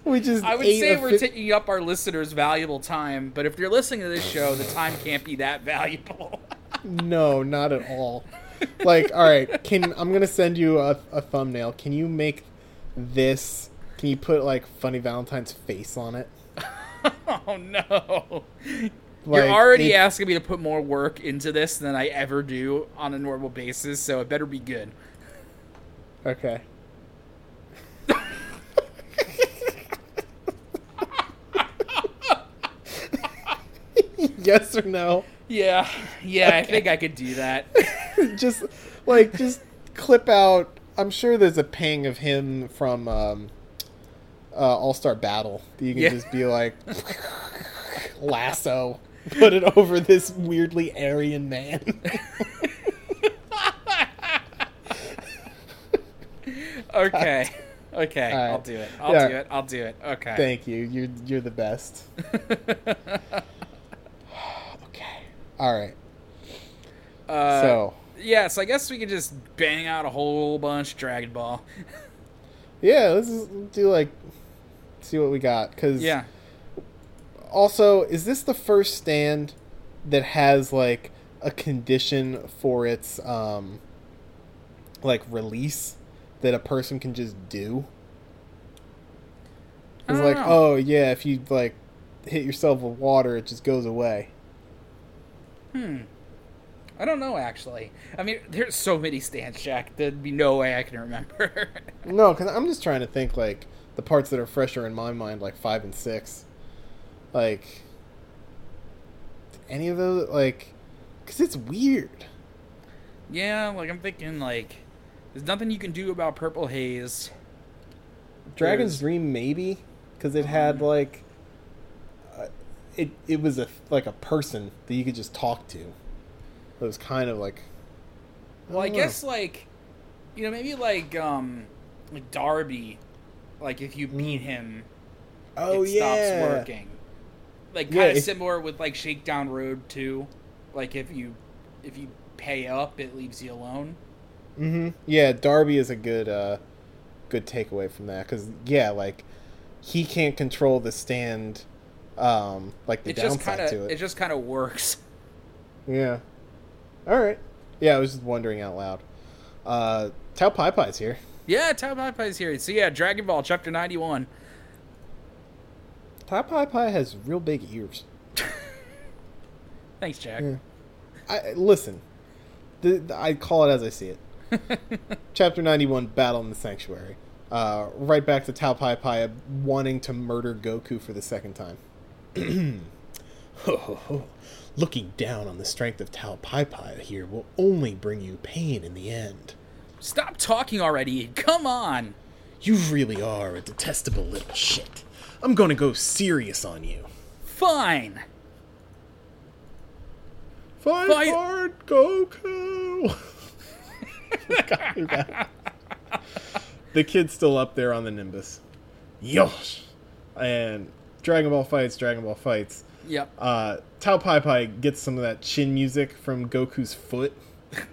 Speaker 3: we just.
Speaker 4: I would say we're
Speaker 3: fi-
Speaker 4: taking up our listeners' valuable time, but if you're listening to this show, the time can't be that valuable.
Speaker 3: No, not at all. Like, all right, can I'm gonna send you a, a thumbnail. Can you make this? Can you put like Funny Valentine's face on it?
Speaker 4: oh no.
Speaker 3: Like,
Speaker 4: You're already
Speaker 3: it-
Speaker 4: asking me to put more work into this than I ever do on a normal basis, so it better be good.
Speaker 3: Okay. yes or no?
Speaker 4: Yeah, yeah, I think I could do that.
Speaker 3: just like just clip out. I'm sure there's a ping of him from um, uh, All Star Battle. You can
Speaker 4: Yeah.
Speaker 3: just be like lasso. Put it over this weirdly Aryan man.
Speaker 4: Okay. Okay,
Speaker 3: right.
Speaker 4: I'll do it. I'll
Speaker 3: Yeah.
Speaker 4: do it. I'll do it. Okay.
Speaker 3: Thank you. You're you're the best. okay. All right.
Speaker 4: Uh,
Speaker 3: so
Speaker 4: yeah, so I guess we could just bang out a whole bunch of Dragon Ball.
Speaker 3: yeah, let's do like see what we got. Cause
Speaker 4: yeah.
Speaker 3: also, is this the first stand that has like a condition for its um like release that a person can just do. It's like,
Speaker 4: know.
Speaker 3: oh yeah, if you like hit yourself with water, it just goes away. Hmm.
Speaker 4: I don't know actually. I mean, there's so many stands, Jack. There'd be no way I can remember.
Speaker 3: No, because I'm just trying to think like the parts that are fresher in my mind, like five and six. Like any of those, like, because it's weird.
Speaker 4: yeah, like I'm thinking like there's nothing you can do about purple haze.
Speaker 3: Dragon's
Speaker 4: There's-
Speaker 3: Dream maybe because it had like uh, it it was a like a person that you could just talk to. It was kind of like
Speaker 4: Well, I
Speaker 3: know.
Speaker 4: guess like you know maybe like um like Darby, like if you beat him,
Speaker 3: oh
Speaker 4: it
Speaker 3: yeah,
Speaker 4: stops working. Like kind of
Speaker 3: if-
Speaker 4: similar with like Shakedown Road too. Like if you if you pay up, it leaves you alone.
Speaker 3: Mm-hmm. Yeah, Darby is a good uh good takeaway from that because yeah, like he can't control the stand, um, like the
Speaker 4: It just
Speaker 3: downside
Speaker 4: kind
Speaker 3: to
Speaker 4: of
Speaker 3: it.
Speaker 4: it just kind of works.
Speaker 3: Yeah. All right. Yeah, I was just wondering out loud. Uh, Tao Pai Pai's here.
Speaker 4: Yeah, Tao Pai Pai's here. So yeah, Dragon Ball Chapter 91.
Speaker 3: Tao Pai Pai has real big ears.
Speaker 4: Thanks, Jack.
Speaker 3: Yeah. I listen. The, the- I call it as I see it. Chapter ninety-one: Battle in the Sanctuary. Uh, right back to Tao Pai Pai wanting to murder Goku for the second time. Ho, ho, ho. Looking down on the strength of Tao Pai Pai here will only bring you pain in the end.
Speaker 4: Stop talking already. Come on.
Speaker 3: You really are a detestable little shit. I'm gonna go serious on you.
Speaker 4: Fine.
Speaker 3: Fight,
Speaker 4: Fight-
Speaker 3: hard, Goku! The kid's still up there on the Nimbus. Yosh! And Dragon Ball fights, Dragon Ball fights.
Speaker 4: Yep.
Speaker 3: Uh, Tao Pai Pai gets some of that chin music from Goku's foot.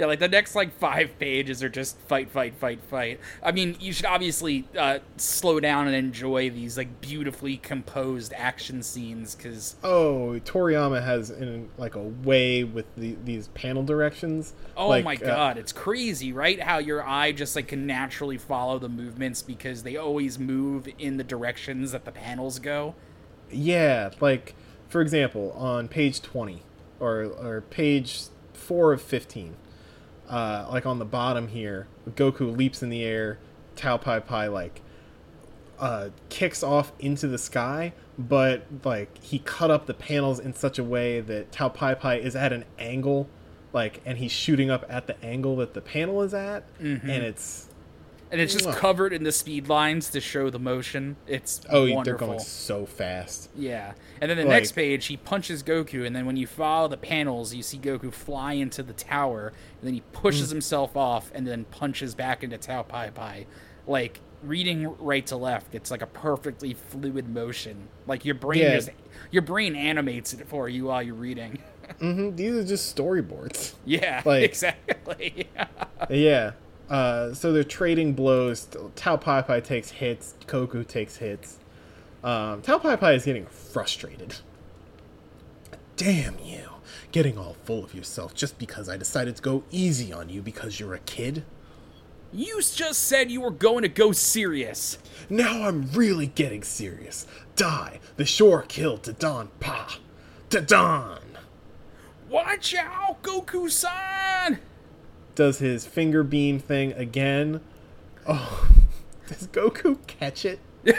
Speaker 4: Yeah, like the next like five pages are just fight, fight, fight, fight. I mean, you should obviously uh, slow down and enjoy these like beautifully composed action scenes because
Speaker 3: Oh, Toriyama has in like a way with the, these panel directions.
Speaker 4: oh
Speaker 3: Like,
Speaker 4: my
Speaker 3: uh,
Speaker 4: god, it's crazy, right? How your eye just like can naturally follow the movements because they always move in the directions that the panels go.
Speaker 3: Yeah, like for example, on page twenty or or page four of fifteen, uh, like on the bottom here, Goku leaps in the air, Tao Pai Pai like uh, kicks off into the sky, but like he cut up the panels in such a way that Tao Pai Pai is at an angle, like, and he's shooting up at the angle that the panel is at, and it's
Speaker 4: And it's just
Speaker 3: Mwah.
Speaker 4: covered in the speed lines to show the motion. It's
Speaker 3: oh,
Speaker 4: wonderful.
Speaker 3: they're going so fast.
Speaker 4: Yeah, and then the
Speaker 3: Like-
Speaker 4: next page, he punches Goku, and then when you follow the panels, you see Goku fly into the tower, and then he pushes
Speaker 3: Mm.
Speaker 4: himself off, and then punches back into Tao Pai Pai. Like reading right to left, it's like a perfectly fluid motion. Like your brain
Speaker 3: Yeah.
Speaker 4: just your brain animates it for you while you're reading.
Speaker 3: hmm These are just storyboards.
Speaker 4: yeah,
Speaker 3: Like-
Speaker 4: exactly.
Speaker 3: Yeah. Uh, so they're trading blows. Tao Pai Pai takes hits. Goku takes hits. Um, Tao Pai Pai is getting frustrated. Damn you. Getting all full of yourself just because I decided to go easy on you because you're a kid?
Speaker 4: you just said you were going to go serious.
Speaker 3: Now I'm really getting serious. Die. The shore killed Dadan Pa. Dadan!
Speaker 4: Watch out, Goku-san!
Speaker 3: Does his finger beam thing again. Oh, does Goku catch it?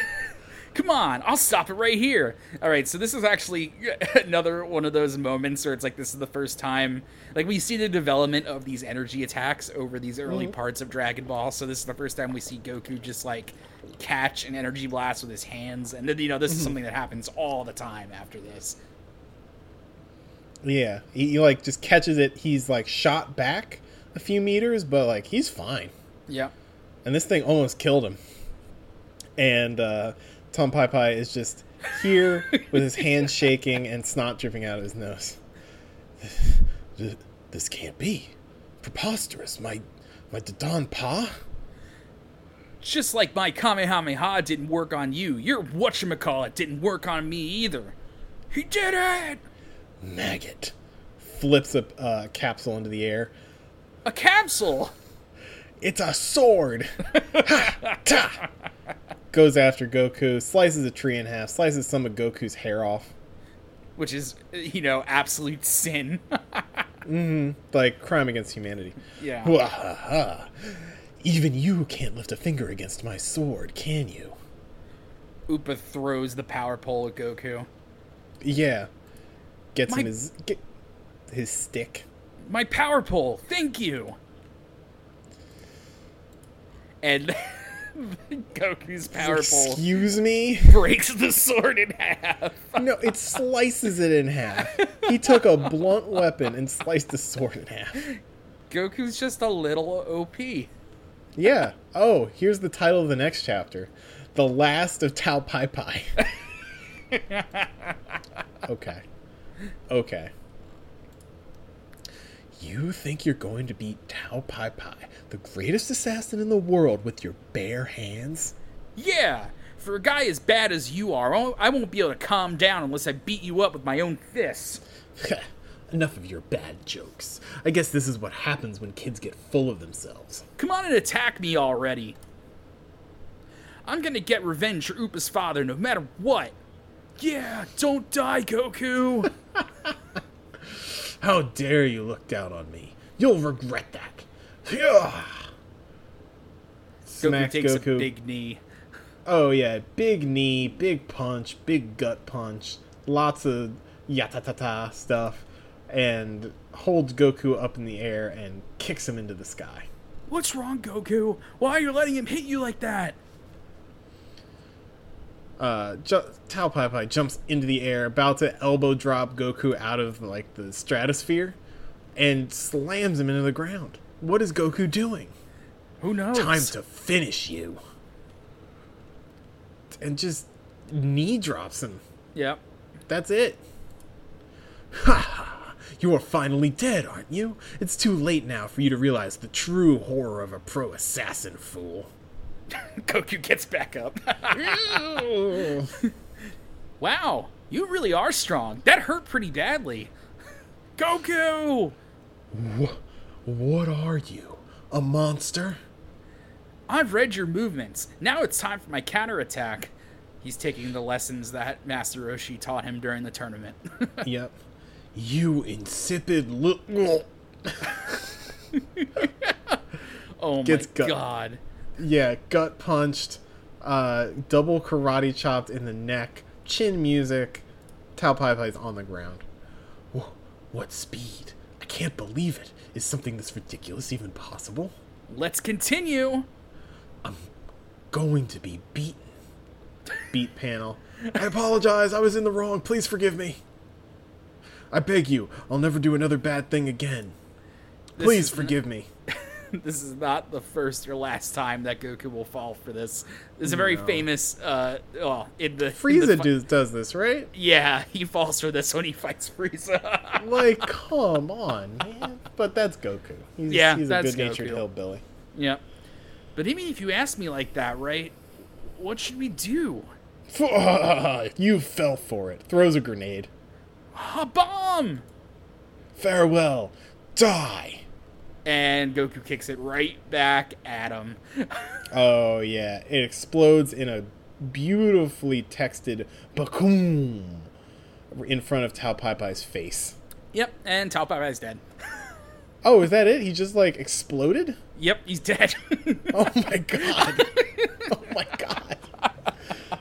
Speaker 4: Come on, I'll stop it right here. All right, so this is actually another one of those moments where it's like this is the first time like we see the development of these energy attacks over these early mm-hmm. parts of Dragon Ball. So this is the first time we see Goku just like catch an energy blast with his hands and then you know this is mm-hmm. something that happens all the time after this.
Speaker 3: Yeah, he, he like just catches it. He's like shot back a few meters, but like he's fine.
Speaker 4: Yeah.
Speaker 3: And this thing almost killed him. And uh, Tao Pai Pai is just here with his hands shaking and snot dripping out of his nose. This this can't be. Preposterous. My my Dadan Pa?
Speaker 4: Just like my Kamehameha didn't work on you, your whatchamacallit didn't work on me either. He did it!
Speaker 3: Maggot. Flips a uh, capsule into the air.
Speaker 4: A capsule!
Speaker 3: It's a sword! ha! Goes after Goku, slices a tree in half, slices some of Goku's hair off.
Speaker 4: Which is, you know, absolute sin. Mm-hmm.
Speaker 3: Like, crime against humanity.
Speaker 4: yeah.
Speaker 3: Even you can't lift a finger against my sword, can you?
Speaker 4: Upa throws the power pole at Goku.
Speaker 3: Yeah. Gets
Speaker 4: My-
Speaker 3: him his get, his stick.
Speaker 4: My power pole, thank you. And Goku's power pole
Speaker 3: Excuse me?
Speaker 4: breaks the sword in half.
Speaker 3: No, it slices it in half. He took a blunt weapon and sliced the sword in half.
Speaker 4: Goku's just a little OP.
Speaker 3: Yeah. Oh, here's the title of the next chapter. The Last of Tao Pai Pai. okay. Okay. You think you're going to beat Tao Pai Pai, the greatest assassin in the world, with your bare hands?
Speaker 4: Yeah, for a guy as bad as you are, I won't- be able to calm down unless I beat you up with my own fists.
Speaker 3: Enough of your bad jokes. I guess this is what happens when kids get full of themselves.
Speaker 4: Come on and attack me already. I'm gonna get revenge for Upa's father no matter what. Yeah, don't die, Goku.
Speaker 3: How dare you look down on me? You'll regret that. Yeah.
Speaker 4: Goku takes
Speaker 3: Goku.
Speaker 4: a big knee.
Speaker 3: Oh yeah, big knee, big punch, big gut punch, lots of yatatata stuff, and holds Goku up in the air and kicks him into the sky.
Speaker 4: What's wrong, Goku? Why are you letting him hit you like that?
Speaker 3: Uh, ju- Tao Pai Pai jumps into the air, about to elbow drop Goku out of like the stratosphere, and slams him into the ground. What is Goku doing?
Speaker 4: Who knows?
Speaker 3: Time to finish you. And just knee drops him.
Speaker 4: Yep.
Speaker 3: That's it. Ha ha! You are finally dead, aren't you? It's too late now for you to realize the true horror of a pro assassin, fool.
Speaker 4: Goku gets back up. wow, you really are strong. That hurt pretty badly. Goku!
Speaker 3: what are you? A monster?
Speaker 4: I've read your movements. Now it's time for my counterattack. He's taking the lessons that Master Roshi taught him during the tournament.
Speaker 3: yep. You insipid little.
Speaker 4: oh
Speaker 3: Gets
Speaker 4: my
Speaker 3: gut-
Speaker 4: god.
Speaker 3: Yeah, gut punched, uh, double karate chopped in the neck, chin music. Tao Pai Pai's on the ground. Wh- What speed? I can't believe it. Is something this ridiculous even possible?
Speaker 4: Let's continue.
Speaker 3: I'm going to be beaten. Beat panel. I apologize. I was in the wrong. Please forgive me. I beg you. I'll never do another bad thing again.
Speaker 4: This
Speaker 3: Please forgive me.
Speaker 4: This is not the first or last time that Goku will fall for this. This is a very
Speaker 3: No.
Speaker 4: famous. Uh, oh, in the in the
Speaker 3: Frieza
Speaker 4: fi-
Speaker 3: does, does this, right?
Speaker 4: Yeah, he falls for this when he fights Frieza.
Speaker 3: Like, come on, man. But that's Goku. He's,
Speaker 4: Yeah,
Speaker 3: he's a good-natured
Speaker 4: Goku.
Speaker 3: hillbilly.
Speaker 4: yep. But even if you ask me like that, right? What should we do?
Speaker 3: you fell for it. Throws a grenade.
Speaker 4: A bomb!
Speaker 3: Farewell. Die.
Speaker 4: And Goku kicks it right back at him.
Speaker 3: Oh yeah, it explodes in a beautifully texted bakoom in front of Tao Pai Pai's face.
Speaker 4: Yep, and Tao Pai Pai's dead.
Speaker 3: Oh, is that it? He just like exploded?
Speaker 4: Yep, he's dead.
Speaker 3: Oh my god. oh my god.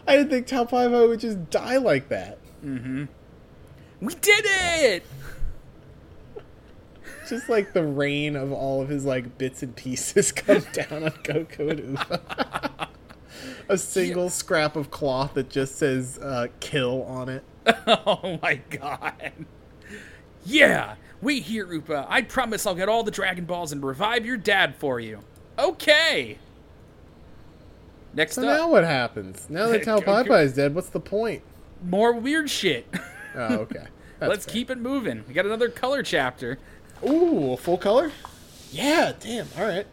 Speaker 3: I didn't think Tao Pai Pai would just die like that. Mm-hmm.
Speaker 4: We did it!
Speaker 3: Just like the rain of all of his like bits and pieces come down on Goku and Upa. A single scrap of cloth that just says uh, "kill" on it.
Speaker 4: Oh my god. Yeah, wait here, Upa. I promise I'll get all the Dragon Balls and revive your dad for you. Okay. Next
Speaker 3: So
Speaker 4: up,
Speaker 3: now what happens? Now that Tao Pai
Speaker 4: Goku-
Speaker 3: Pai is dead, what's the point?
Speaker 4: more weird shit.
Speaker 3: Oh, okay. That's
Speaker 4: Let's
Speaker 3: fair.
Speaker 4: keep it moving. We got another color chapter.
Speaker 3: Ooh, a full color? Yeah, damn. All right.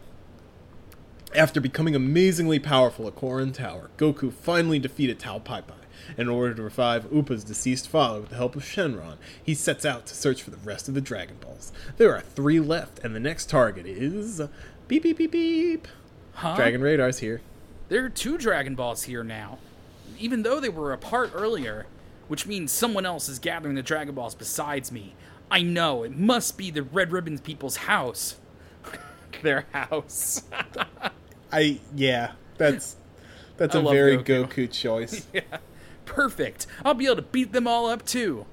Speaker 3: After becoming amazingly powerful at Korin Tower, Goku finally defeated Tao Pai Pai. In order to revive Upa's deceased father with the help of Shenron, he sets out to search for the rest of the Dragon Balls. There are three left, and the next target is. Beep, beep, beep, beep.
Speaker 4: Huh?
Speaker 3: Dragon Radar's here.
Speaker 4: There are two Dragon Balls here now, even though they were apart earlier, which means someone else is gathering the Dragon Balls besides me. I know, it must be the Red Ribbons people's house. Their house.
Speaker 3: I. Yeah, that's. That's
Speaker 4: I
Speaker 3: a very
Speaker 4: Goku.
Speaker 3: Goku choice.
Speaker 4: Perfect. I'll be able to beat them all up too.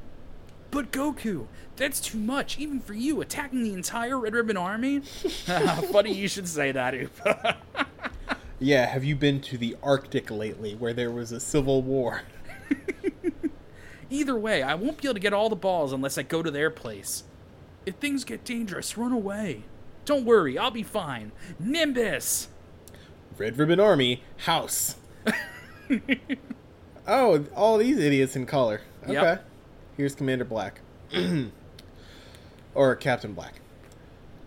Speaker 4: But Goku, that's too much, even for you, attacking the entire Red Ribbon Army? Ah, funny you should say that, Upa.
Speaker 3: Yeah, have you been to the Arctic lately where there was a civil war?
Speaker 4: Either way, I won't be able to get all the balls unless I go to their place. If things get dangerous, run away. Don't worry, I'll be fine. Nimbus!
Speaker 3: Red Ribbon Army House. oh, all these idiots in color. Okay.
Speaker 4: Yep.
Speaker 3: Here's Commander Black. or Captain Black.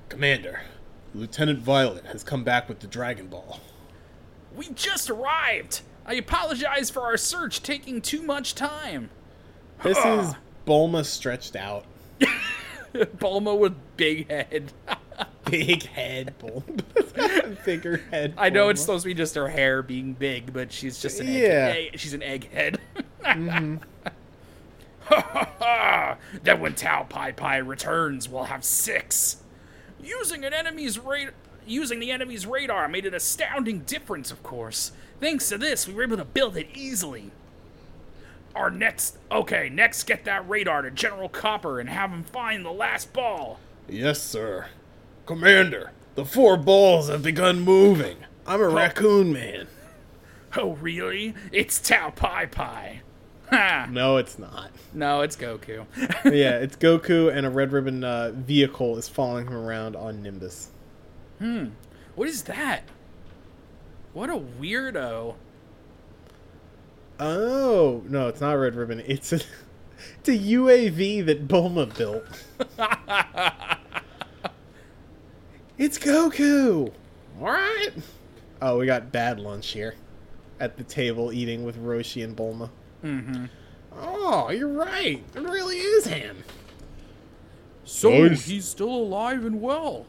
Speaker 3: Commander, Lieutenant Violet has come back with the Dragon Ball.
Speaker 4: We just arrived! I apologize for our search taking too much time.
Speaker 3: This is Bulma stretched out.
Speaker 4: Bulma with big head.
Speaker 3: Big head Bulma. Bigger head.
Speaker 4: I know it's supposed to be just her hair being big, but she's just an
Speaker 3: Yeah.
Speaker 4: egg. egg- She's an egghead. Mm-hmm. then when Tao Pai Pai returns, we'll have six. Using an enemy's radar, using the enemy's radar made an astounding difference. Of course, thanks to this, we were able to build it easily. Our next, okay, next get that radar to General Copper and have him find the last ball.
Speaker 3: Yes, sir. Commander, the four balls have begun moving. I'm a raccoon man.
Speaker 4: Oh, really? It's Tao Pai Pai. Ha!
Speaker 3: No, it's not.
Speaker 4: No, it's Goku.
Speaker 3: yeah, it's Goku and a red ribbon uh, vehicle is following him around on Nimbus. Hmm.
Speaker 4: What is that? What a weirdo.
Speaker 3: Oh no, it's not red ribbon. It's a it's a UAV that Bulma built. it's Goku. All right. Oh, we got bad Launch here at the table eating with Roshi and Bulma. Mm-hmm. Oh, you're right. It really is him.
Speaker 4: So
Speaker 3: Nice.
Speaker 4: he's still alive and well.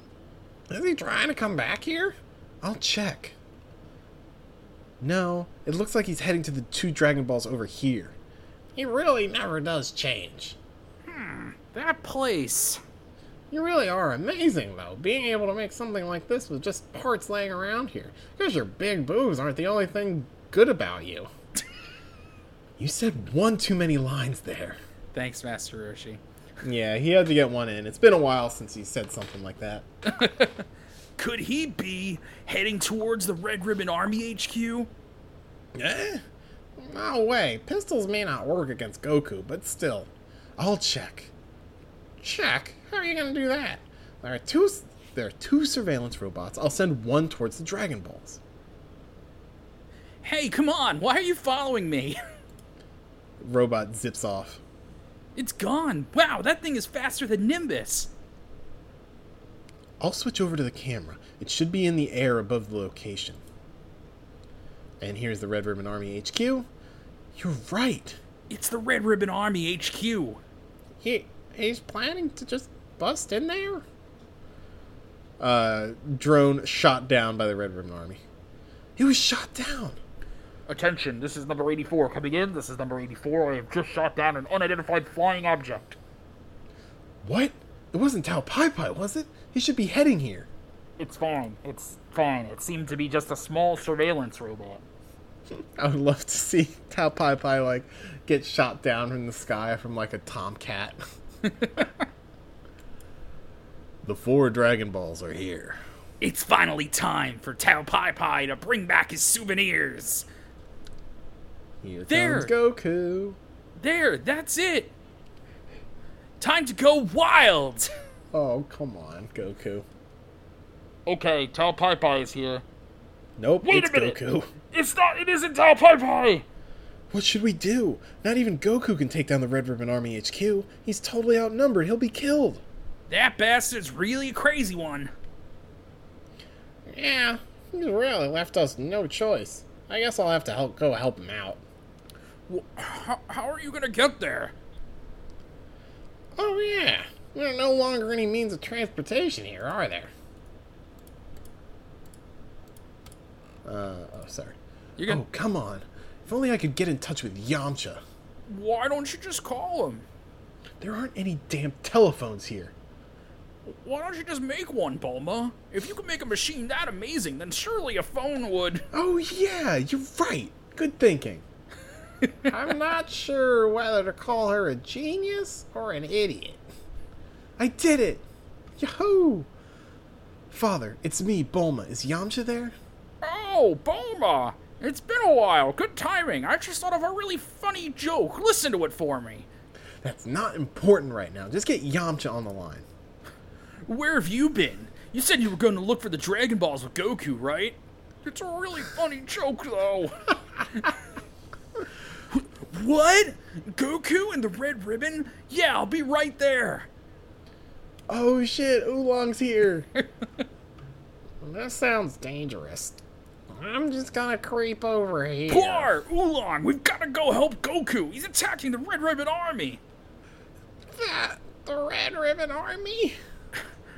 Speaker 3: Is he trying to come back here? I'll check. No, it looks like he's heading to the two Dragon Balls over here. He really never does change.
Speaker 4: Hmm, that place.
Speaker 3: You really are amazing, though, being able to make something like this with just parts laying around here. Because your big boobs aren't the only thing good about you. you said one too many lines there.
Speaker 4: Thanks, Master Roshi.
Speaker 3: Yeah, he had to get one in. It's been a while since he said something like that.
Speaker 4: Could he be heading towards the Red Ribbon Army HQ?
Speaker 3: Eh? No way. Pistols may not work against Goku, but still. I'll check. Check? How are you gonna do that? There are two. There are two surveillance robots. I'll send one towards the Dragon Balls.
Speaker 4: Hey, come on! Why are you following me?
Speaker 3: Robot zips off.
Speaker 4: It's gone. Wow, that thing is faster than Nimbus.
Speaker 3: I'll switch over to the camera. It should be in the air above the location. And here's the Red Ribbon Army HQ. You're right.
Speaker 4: It's the Red Ribbon Army HQ.
Speaker 3: He he's planning to just bust in there. Uh, drone shot down by the Red Ribbon Army. He was shot down.
Speaker 4: Attention, this is number 84 coming in. This is number 84. I have just shot down an unidentified flying object.
Speaker 3: What? It wasn't Tao Pai Pai, was it? He should be heading here.
Speaker 4: It's fine. It's fine. It seemed to be just a small surveillance robot.
Speaker 3: I would love to see Tao Pai Pai like get shot down from the sky from like a tomcat. the four Dragon Balls are here.
Speaker 4: It's finally time for Tao Pai Pai to bring back his souvenirs.
Speaker 3: Here
Speaker 4: There.
Speaker 3: comes Goku.
Speaker 4: There, that's it. Time to go wild.
Speaker 3: Oh, come on, Goku.
Speaker 4: Okay, Tao Pai Pai is here.
Speaker 3: Nope,
Speaker 4: Wait a
Speaker 3: it's
Speaker 4: minute.
Speaker 3: Goku.
Speaker 4: It's not. It isn't Tao Pai Pai.
Speaker 3: What should we do? Not even Goku can take down the Red Ribbon Army HQ. He's totally outnumbered. He'll be killed.
Speaker 4: That bastard's really a crazy one.
Speaker 3: Yeah, he's really left us no choice. I guess I'll have to help go help him out.
Speaker 4: How, how are you gonna get there?
Speaker 3: Oh yeah, there are no longer any means of transportation here, are there? Uh, oh, sorry.
Speaker 4: You can.
Speaker 3: Oh, come on. If only I could get in touch with Yamcha.
Speaker 4: Why don't you just call him?
Speaker 3: There aren't any damn telephones here.
Speaker 4: Why don't you just make one, Bulma? If you could make a machine that amazing, then surely a phone would.
Speaker 3: Oh yeah, you're right. Good thinking. I'm not sure whether to call her a genius or an idiot. I did it! Yahoo! Father, it's me, Bulma. Is Yamcha there?
Speaker 4: Oh, Bulma! It's been a while. Good timing. I just thought of a really funny joke. Listen to it for me.
Speaker 3: That's not important right now. Just get Yamcha on the line.
Speaker 4: Where have you been? You said you were going to look for the Dragon Balls with Goku, right? It's a really funny joke, though. what? Goku and the Red Ribbon? Yeah, I'll be right there.
Speaker 3: Oh shit, Oolong's here. that sounds dangerous. I'm just gonna creep over here.
Speaker 4: Poor Oolong, we've got to go help Goku. He's attacking the Red Ribbon Army.
Speaker 3: That, the Red Ribbon Army?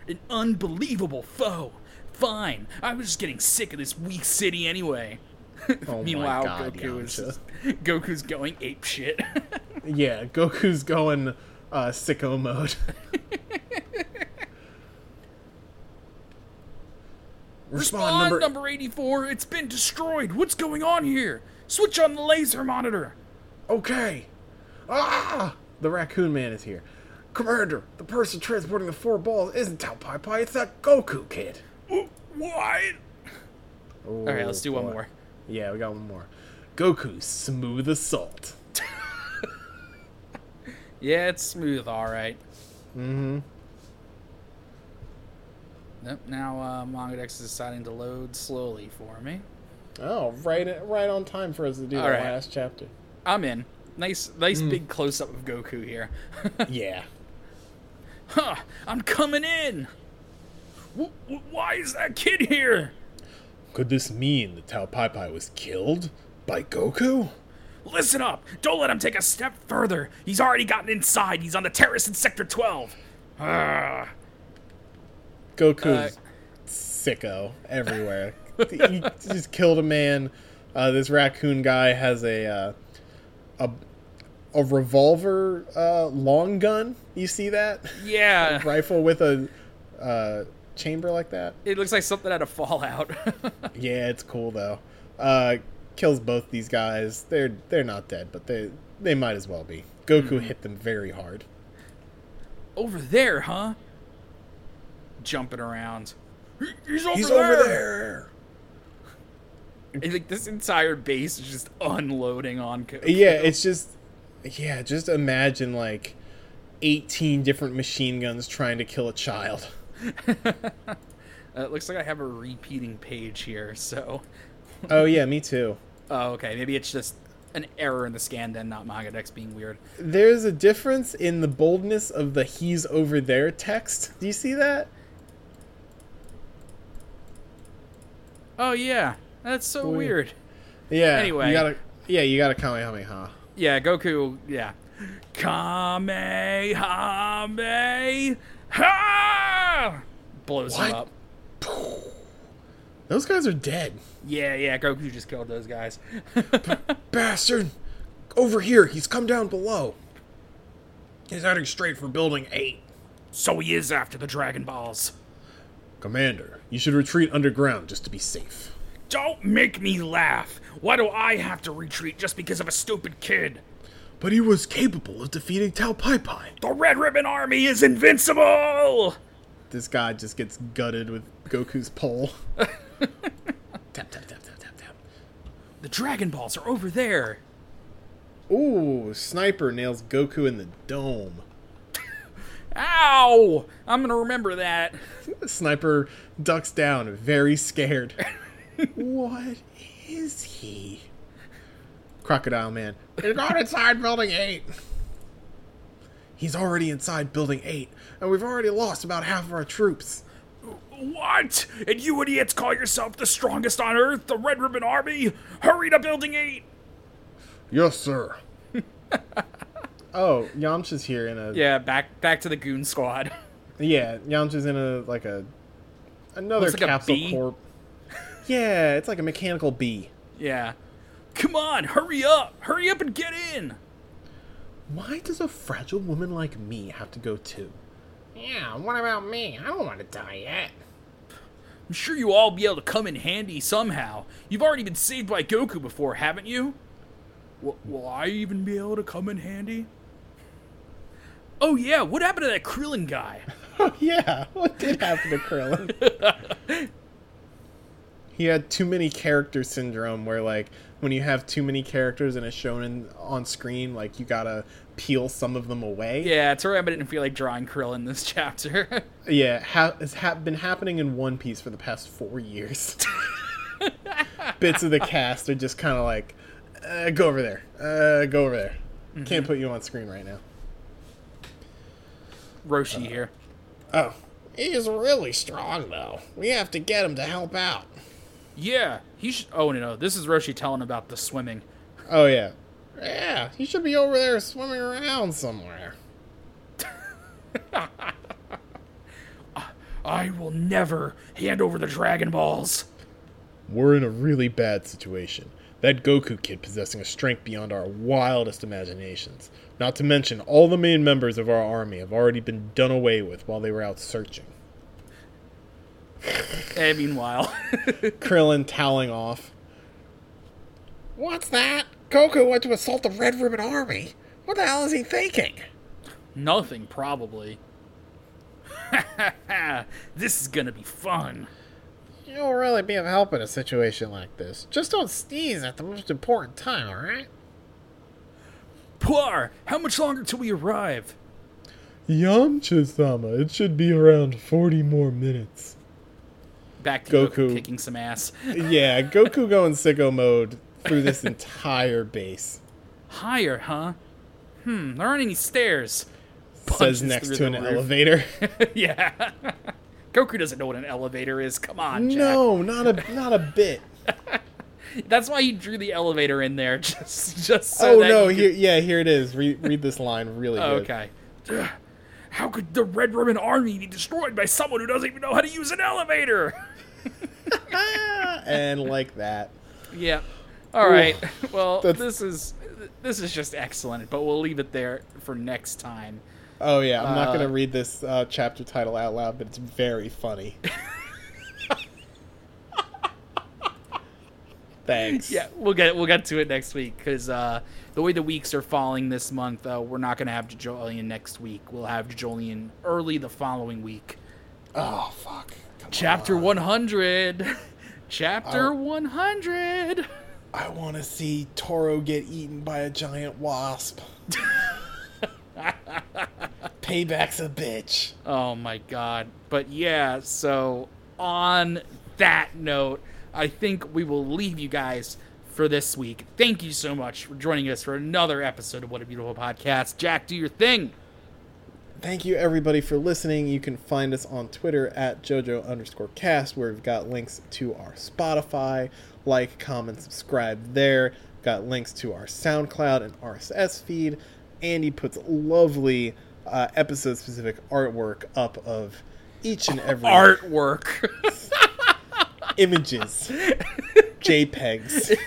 Speaker 4: An unbelievable foe. Fine, I was just getting sick of this weak city anyway.
Speaker 3: Oh
Speaker 4: Meanwhile,
Speaker 3: god,
Speaker 4: Goku is just, Goku's going ape shit.
Speaker 3: Yeah, Goku's going uh, sicko mode. Respond
Speaker 4: Respond,
Speaker 3: number.
Speaker 4: number 84. It's been destroyed. What's going on here? Switch on the laser monitor.
Speaker 3: Okay. Ah! The raccoon man is here. Commander, the person transporting the four balls isn't Tao Pai Pai, it's that Goku kid.
Speaker 4: Wh- What?
Speaker 3: All
Speaker 4: right, let's do one more.
Speaker 3: Yeah, we got one more. Goku, smooth as salt.
Speaker 4: Yeah, it's smooth, all right.
Speaker 3: Mm-hmm.
Speaker 4: Nope, now uh, MangaDex is deciding to load slowly for me.
Speaker 3: Oh, right, right on time for us to do
Speaker 4: All
Speaker 3: the
Speaker 4: right.
Speaker 3: last chapter.
Speaker 4: I'm in. Nice, nice
Speaker 3: Mm.
Speaker 4: big close up of Goku here.
Speaker 3: Yeah.
Speaker 4: huh, I'm coming in. W- w- why is that kid here?
Speaker 3: Could this mean that Tao Pai Pai was killed by Goku?
Speaker 4: Listen up! Don't let him take a step further. He's already gotten inside. He's on the terrace in Sector 12. Ah.
Speaker 3: Goku's
Speaker 4: Uh,
Speaker 3: sicko everywhere. he just killed a man. Uh, this raccoon guy has a uh, a a revolver uh, long gun. You see that
Speaker 4: Yeah,
Speaker 3: rifle with a uh, chamber like that?
Speaker 4: it looks like something out of Fallout.
Speaker 3: Yeah, it's cool though. Uh, kills both these guys. They're they're not dead, but they they might as well be. Goku hit them very hard.
Speaker 4: over there, huh? Jumping around. He's over
Speaker 3: He's
Speaker 4: there.
Speaker 3: over there.
Speaker 4: And, like this entire base is just unloading on Goku.
Speaker 3: Yeah, it's just yeah, just imagine like 18 different machine guns trying to kill a child.
Speaker 4: Uh, it looks like I have a repeating page here, so.
Speaker 3: Oh yeah, me too.
Speaker 4: Oh, okay. Maybe it's just an error in the scan, then not MangaDex being weird.
Speaker 3: There's a difference in the boldness of the he's over there text. Do you see that?
Speaker 4: Oh yeah, that's so weird.
Speaker 3: Yeah.
Speaker 4: Anyway.
Speaker 3: you gotta yeah, you gotta Kamehameha.
Speaker 4: Yeah, Goku. Yeah. Kamehameha blows him up.
Speaker 3: Those guys are dead.
Speaker 4: Yeah, yeah. Goku just killed those guys.
Speaker 3: Bastard! Over here, he's come down below. He's heading straight for building 8.
Speaker 4: so he is after the Dragon Balls.
Speaker 3: Commander, you should retreat underground just to be safe.
Speaker 4: Don't make me laugh. Why do I have to retreat just because of a stupid kid?
Speaker 3: But he was capable of defeating Tao Pai Pai.
Speaker 4: The Red Ribbon Army is invincible.
Speaker 3: This guy just gets gutted with Goku's pole. tap, tap, tap, tap, tap, tap.
Speaker 4: The Dragon Balls are over there.
Speaker 3: Ooh, Sniper nails Goku in the dome.
Speaker 4: Ow! I'm gonna remember that.
Speaker 3: Sniper ducks down, very scared. what is he? Crocodile Man. He's gone inside building 8. He's already inside building 8, and we've already lost about half of our troops.
Speaker 4: What? And you idiots call yourself the strongest on Earth, the Red Ribbon Army? Hurry to Building 8!
Speaker 3: Yes, sir. oh, Yamcha's here in a
Speaker 4: Yeah, back back to the goon squad.
Speaker 3: Yeah, Yamcha's in a like a another
Speaker 4: Looks like
Speaker 3: capsule
Speaker 4: bee.
Speaker 3: corp. Yeah, it's like a mechanical bee.
Speaker 4: yeah.
Speaker 5: Come on, hurry up! Hurry up and get in!
Speaker 3: Why does a fragile woman like me have to go too? Yeah, what about me? I don't want to die yet.
Speaker 5: I'm sure you'll all be able to come in handy somehow. You've already been saved by Goku before, haven't you? W- will I even be able to come in handy? Oh yeah, what happened to that Krillin guy?
Speaker 3: Oh yeah, what did happen to Krillin? he had too many character syndrome, where like when you have too many characters and it's shown in, on screen, like you gotta peel some of them away.
Speaker 4: Yeah, it's sorry I didn't feel like drawing Krillin this chapter.
Speaker 3: Yeah, ha- it's ha- been happening in One Piece for the past four years. Bits of the cast are just kind of like, uh, go over there, uh, go over there. Can't put you on screen right now.
Speaker 4: Roshi here.
Speaker 3: Oh, he's really strong though. We have to get him to help out.
Speaker 4: Yeah, he should. Oh no, no, this is Roshi telling about the swimming.
Speaker 3: Oh yeah, yeah. He should be over there swimming around somewhere.
Speaker 5: I will never hand over the Dragon Balls.
Speaker 3: We're in a really bad situation. That Goku kid possessing a strength beyond our wildest imaginations. Not to mention, all the main members of our army have already been done away with while they were out searching.
Speaker 4: And meanwhile,
Speaker 3: Krillin toweling off. What's that? Goku went to assault the Red Ribbon Army. What the hell is he thinking?
Speaker 4: nothing probably.
Speaker 5: this is gonna be fun.
Speaker 3: You'll really be of help in a situation like this. Just don't sneeze at the most important time, alright?
Speaker 5: Puar, how much longer till we arrive?
Speaker 3: Yamcha-sama, it should be around 40 more minutes.
Speaker 4: Back to Goku,
Speaker 3: Goku.
Speaker 4: kicking some ass.
Speaker 3: Yeah, Goku going sicko mode through this entire base.
Speaker 4: Higher, huh? Hmm, there aren't any stairs.
Speaker 3: Says next to an
Speaker 4: roof.
Speaker 3: elevator.
Speaker 4: yeah. Goku doesn't know what an elevator is. Come on, Jack.
Speaker 3: no, not a not a bit.
Speaker 4: That's why he drew the elevator in there, just just so
Speaker 3: oh no,
Speaker 4: you
Speaker 3: here yeah, here it is. Re- read this line really
Speaker 4: could-
Speaker 3: good.
Speaker 4: Okay.
Speaker 5: How could the Red Ribbon Army be destroyed by someone who doesn't even know how to use an elevator?
Speaker 3: and like that.
Speaker 4: Yeah. All right. Well,
Speaker 3: That's-
Speaker 4: this is this is just excellent, but we'll leave it there for next time.
Speaker 3: Oh yeah, I'm not
Speaker 4: Uh,
Speaker 3: gonna read this uh, chapter title out loud, but it's very funny. Thanks.
Speaker 4: Yeah, we'll get we'll get to it next week because uh, the way the weeks are falling this month, uh, we're not gonna have Jolian next week. We'll have Jolian early the following week.
Speaker 3: Oh fuck. Come
Speaker 4: Chapter
Speaker 3: on.
Speaker 4: 100. Chapter
Speaker 3: Oh.
Speaker 4: 100.
Speaker 3: I want to see Toru get eaten by a giant wasp. Payback's a bitch.
Speaker 4: Oh my god. But yeah, so on that note, I think we will leave you guys for this week. Thank you so much for joining us for another episode of What a Beautiful Podcast. Jack, do your thing.
Speaker 3: Thank you everybody for listening. You can find us on Twitter at JoJo underscore cast, where we've got links to our Spotify. Like, comment, subscribe there. Got links to our SoundCloud and RSS feed. Andy puts lovely uh, episode specific artwork up of each and every
Speaker 4: Artwork.
Speaker 3: images, JPEGs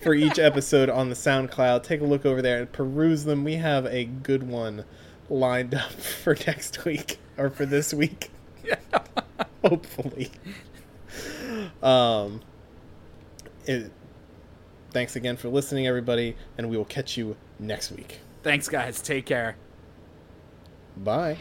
Speaker 3: for each episode on the SoundCloud. Take a look over there and peruse them. We have a good one lined up for next week or for this week. Hopefully. Um it, thanks again for listening everybody and we will catch you next week.
Speaker 4: Thanks, guys. Take care.
Speaker 3: Bye.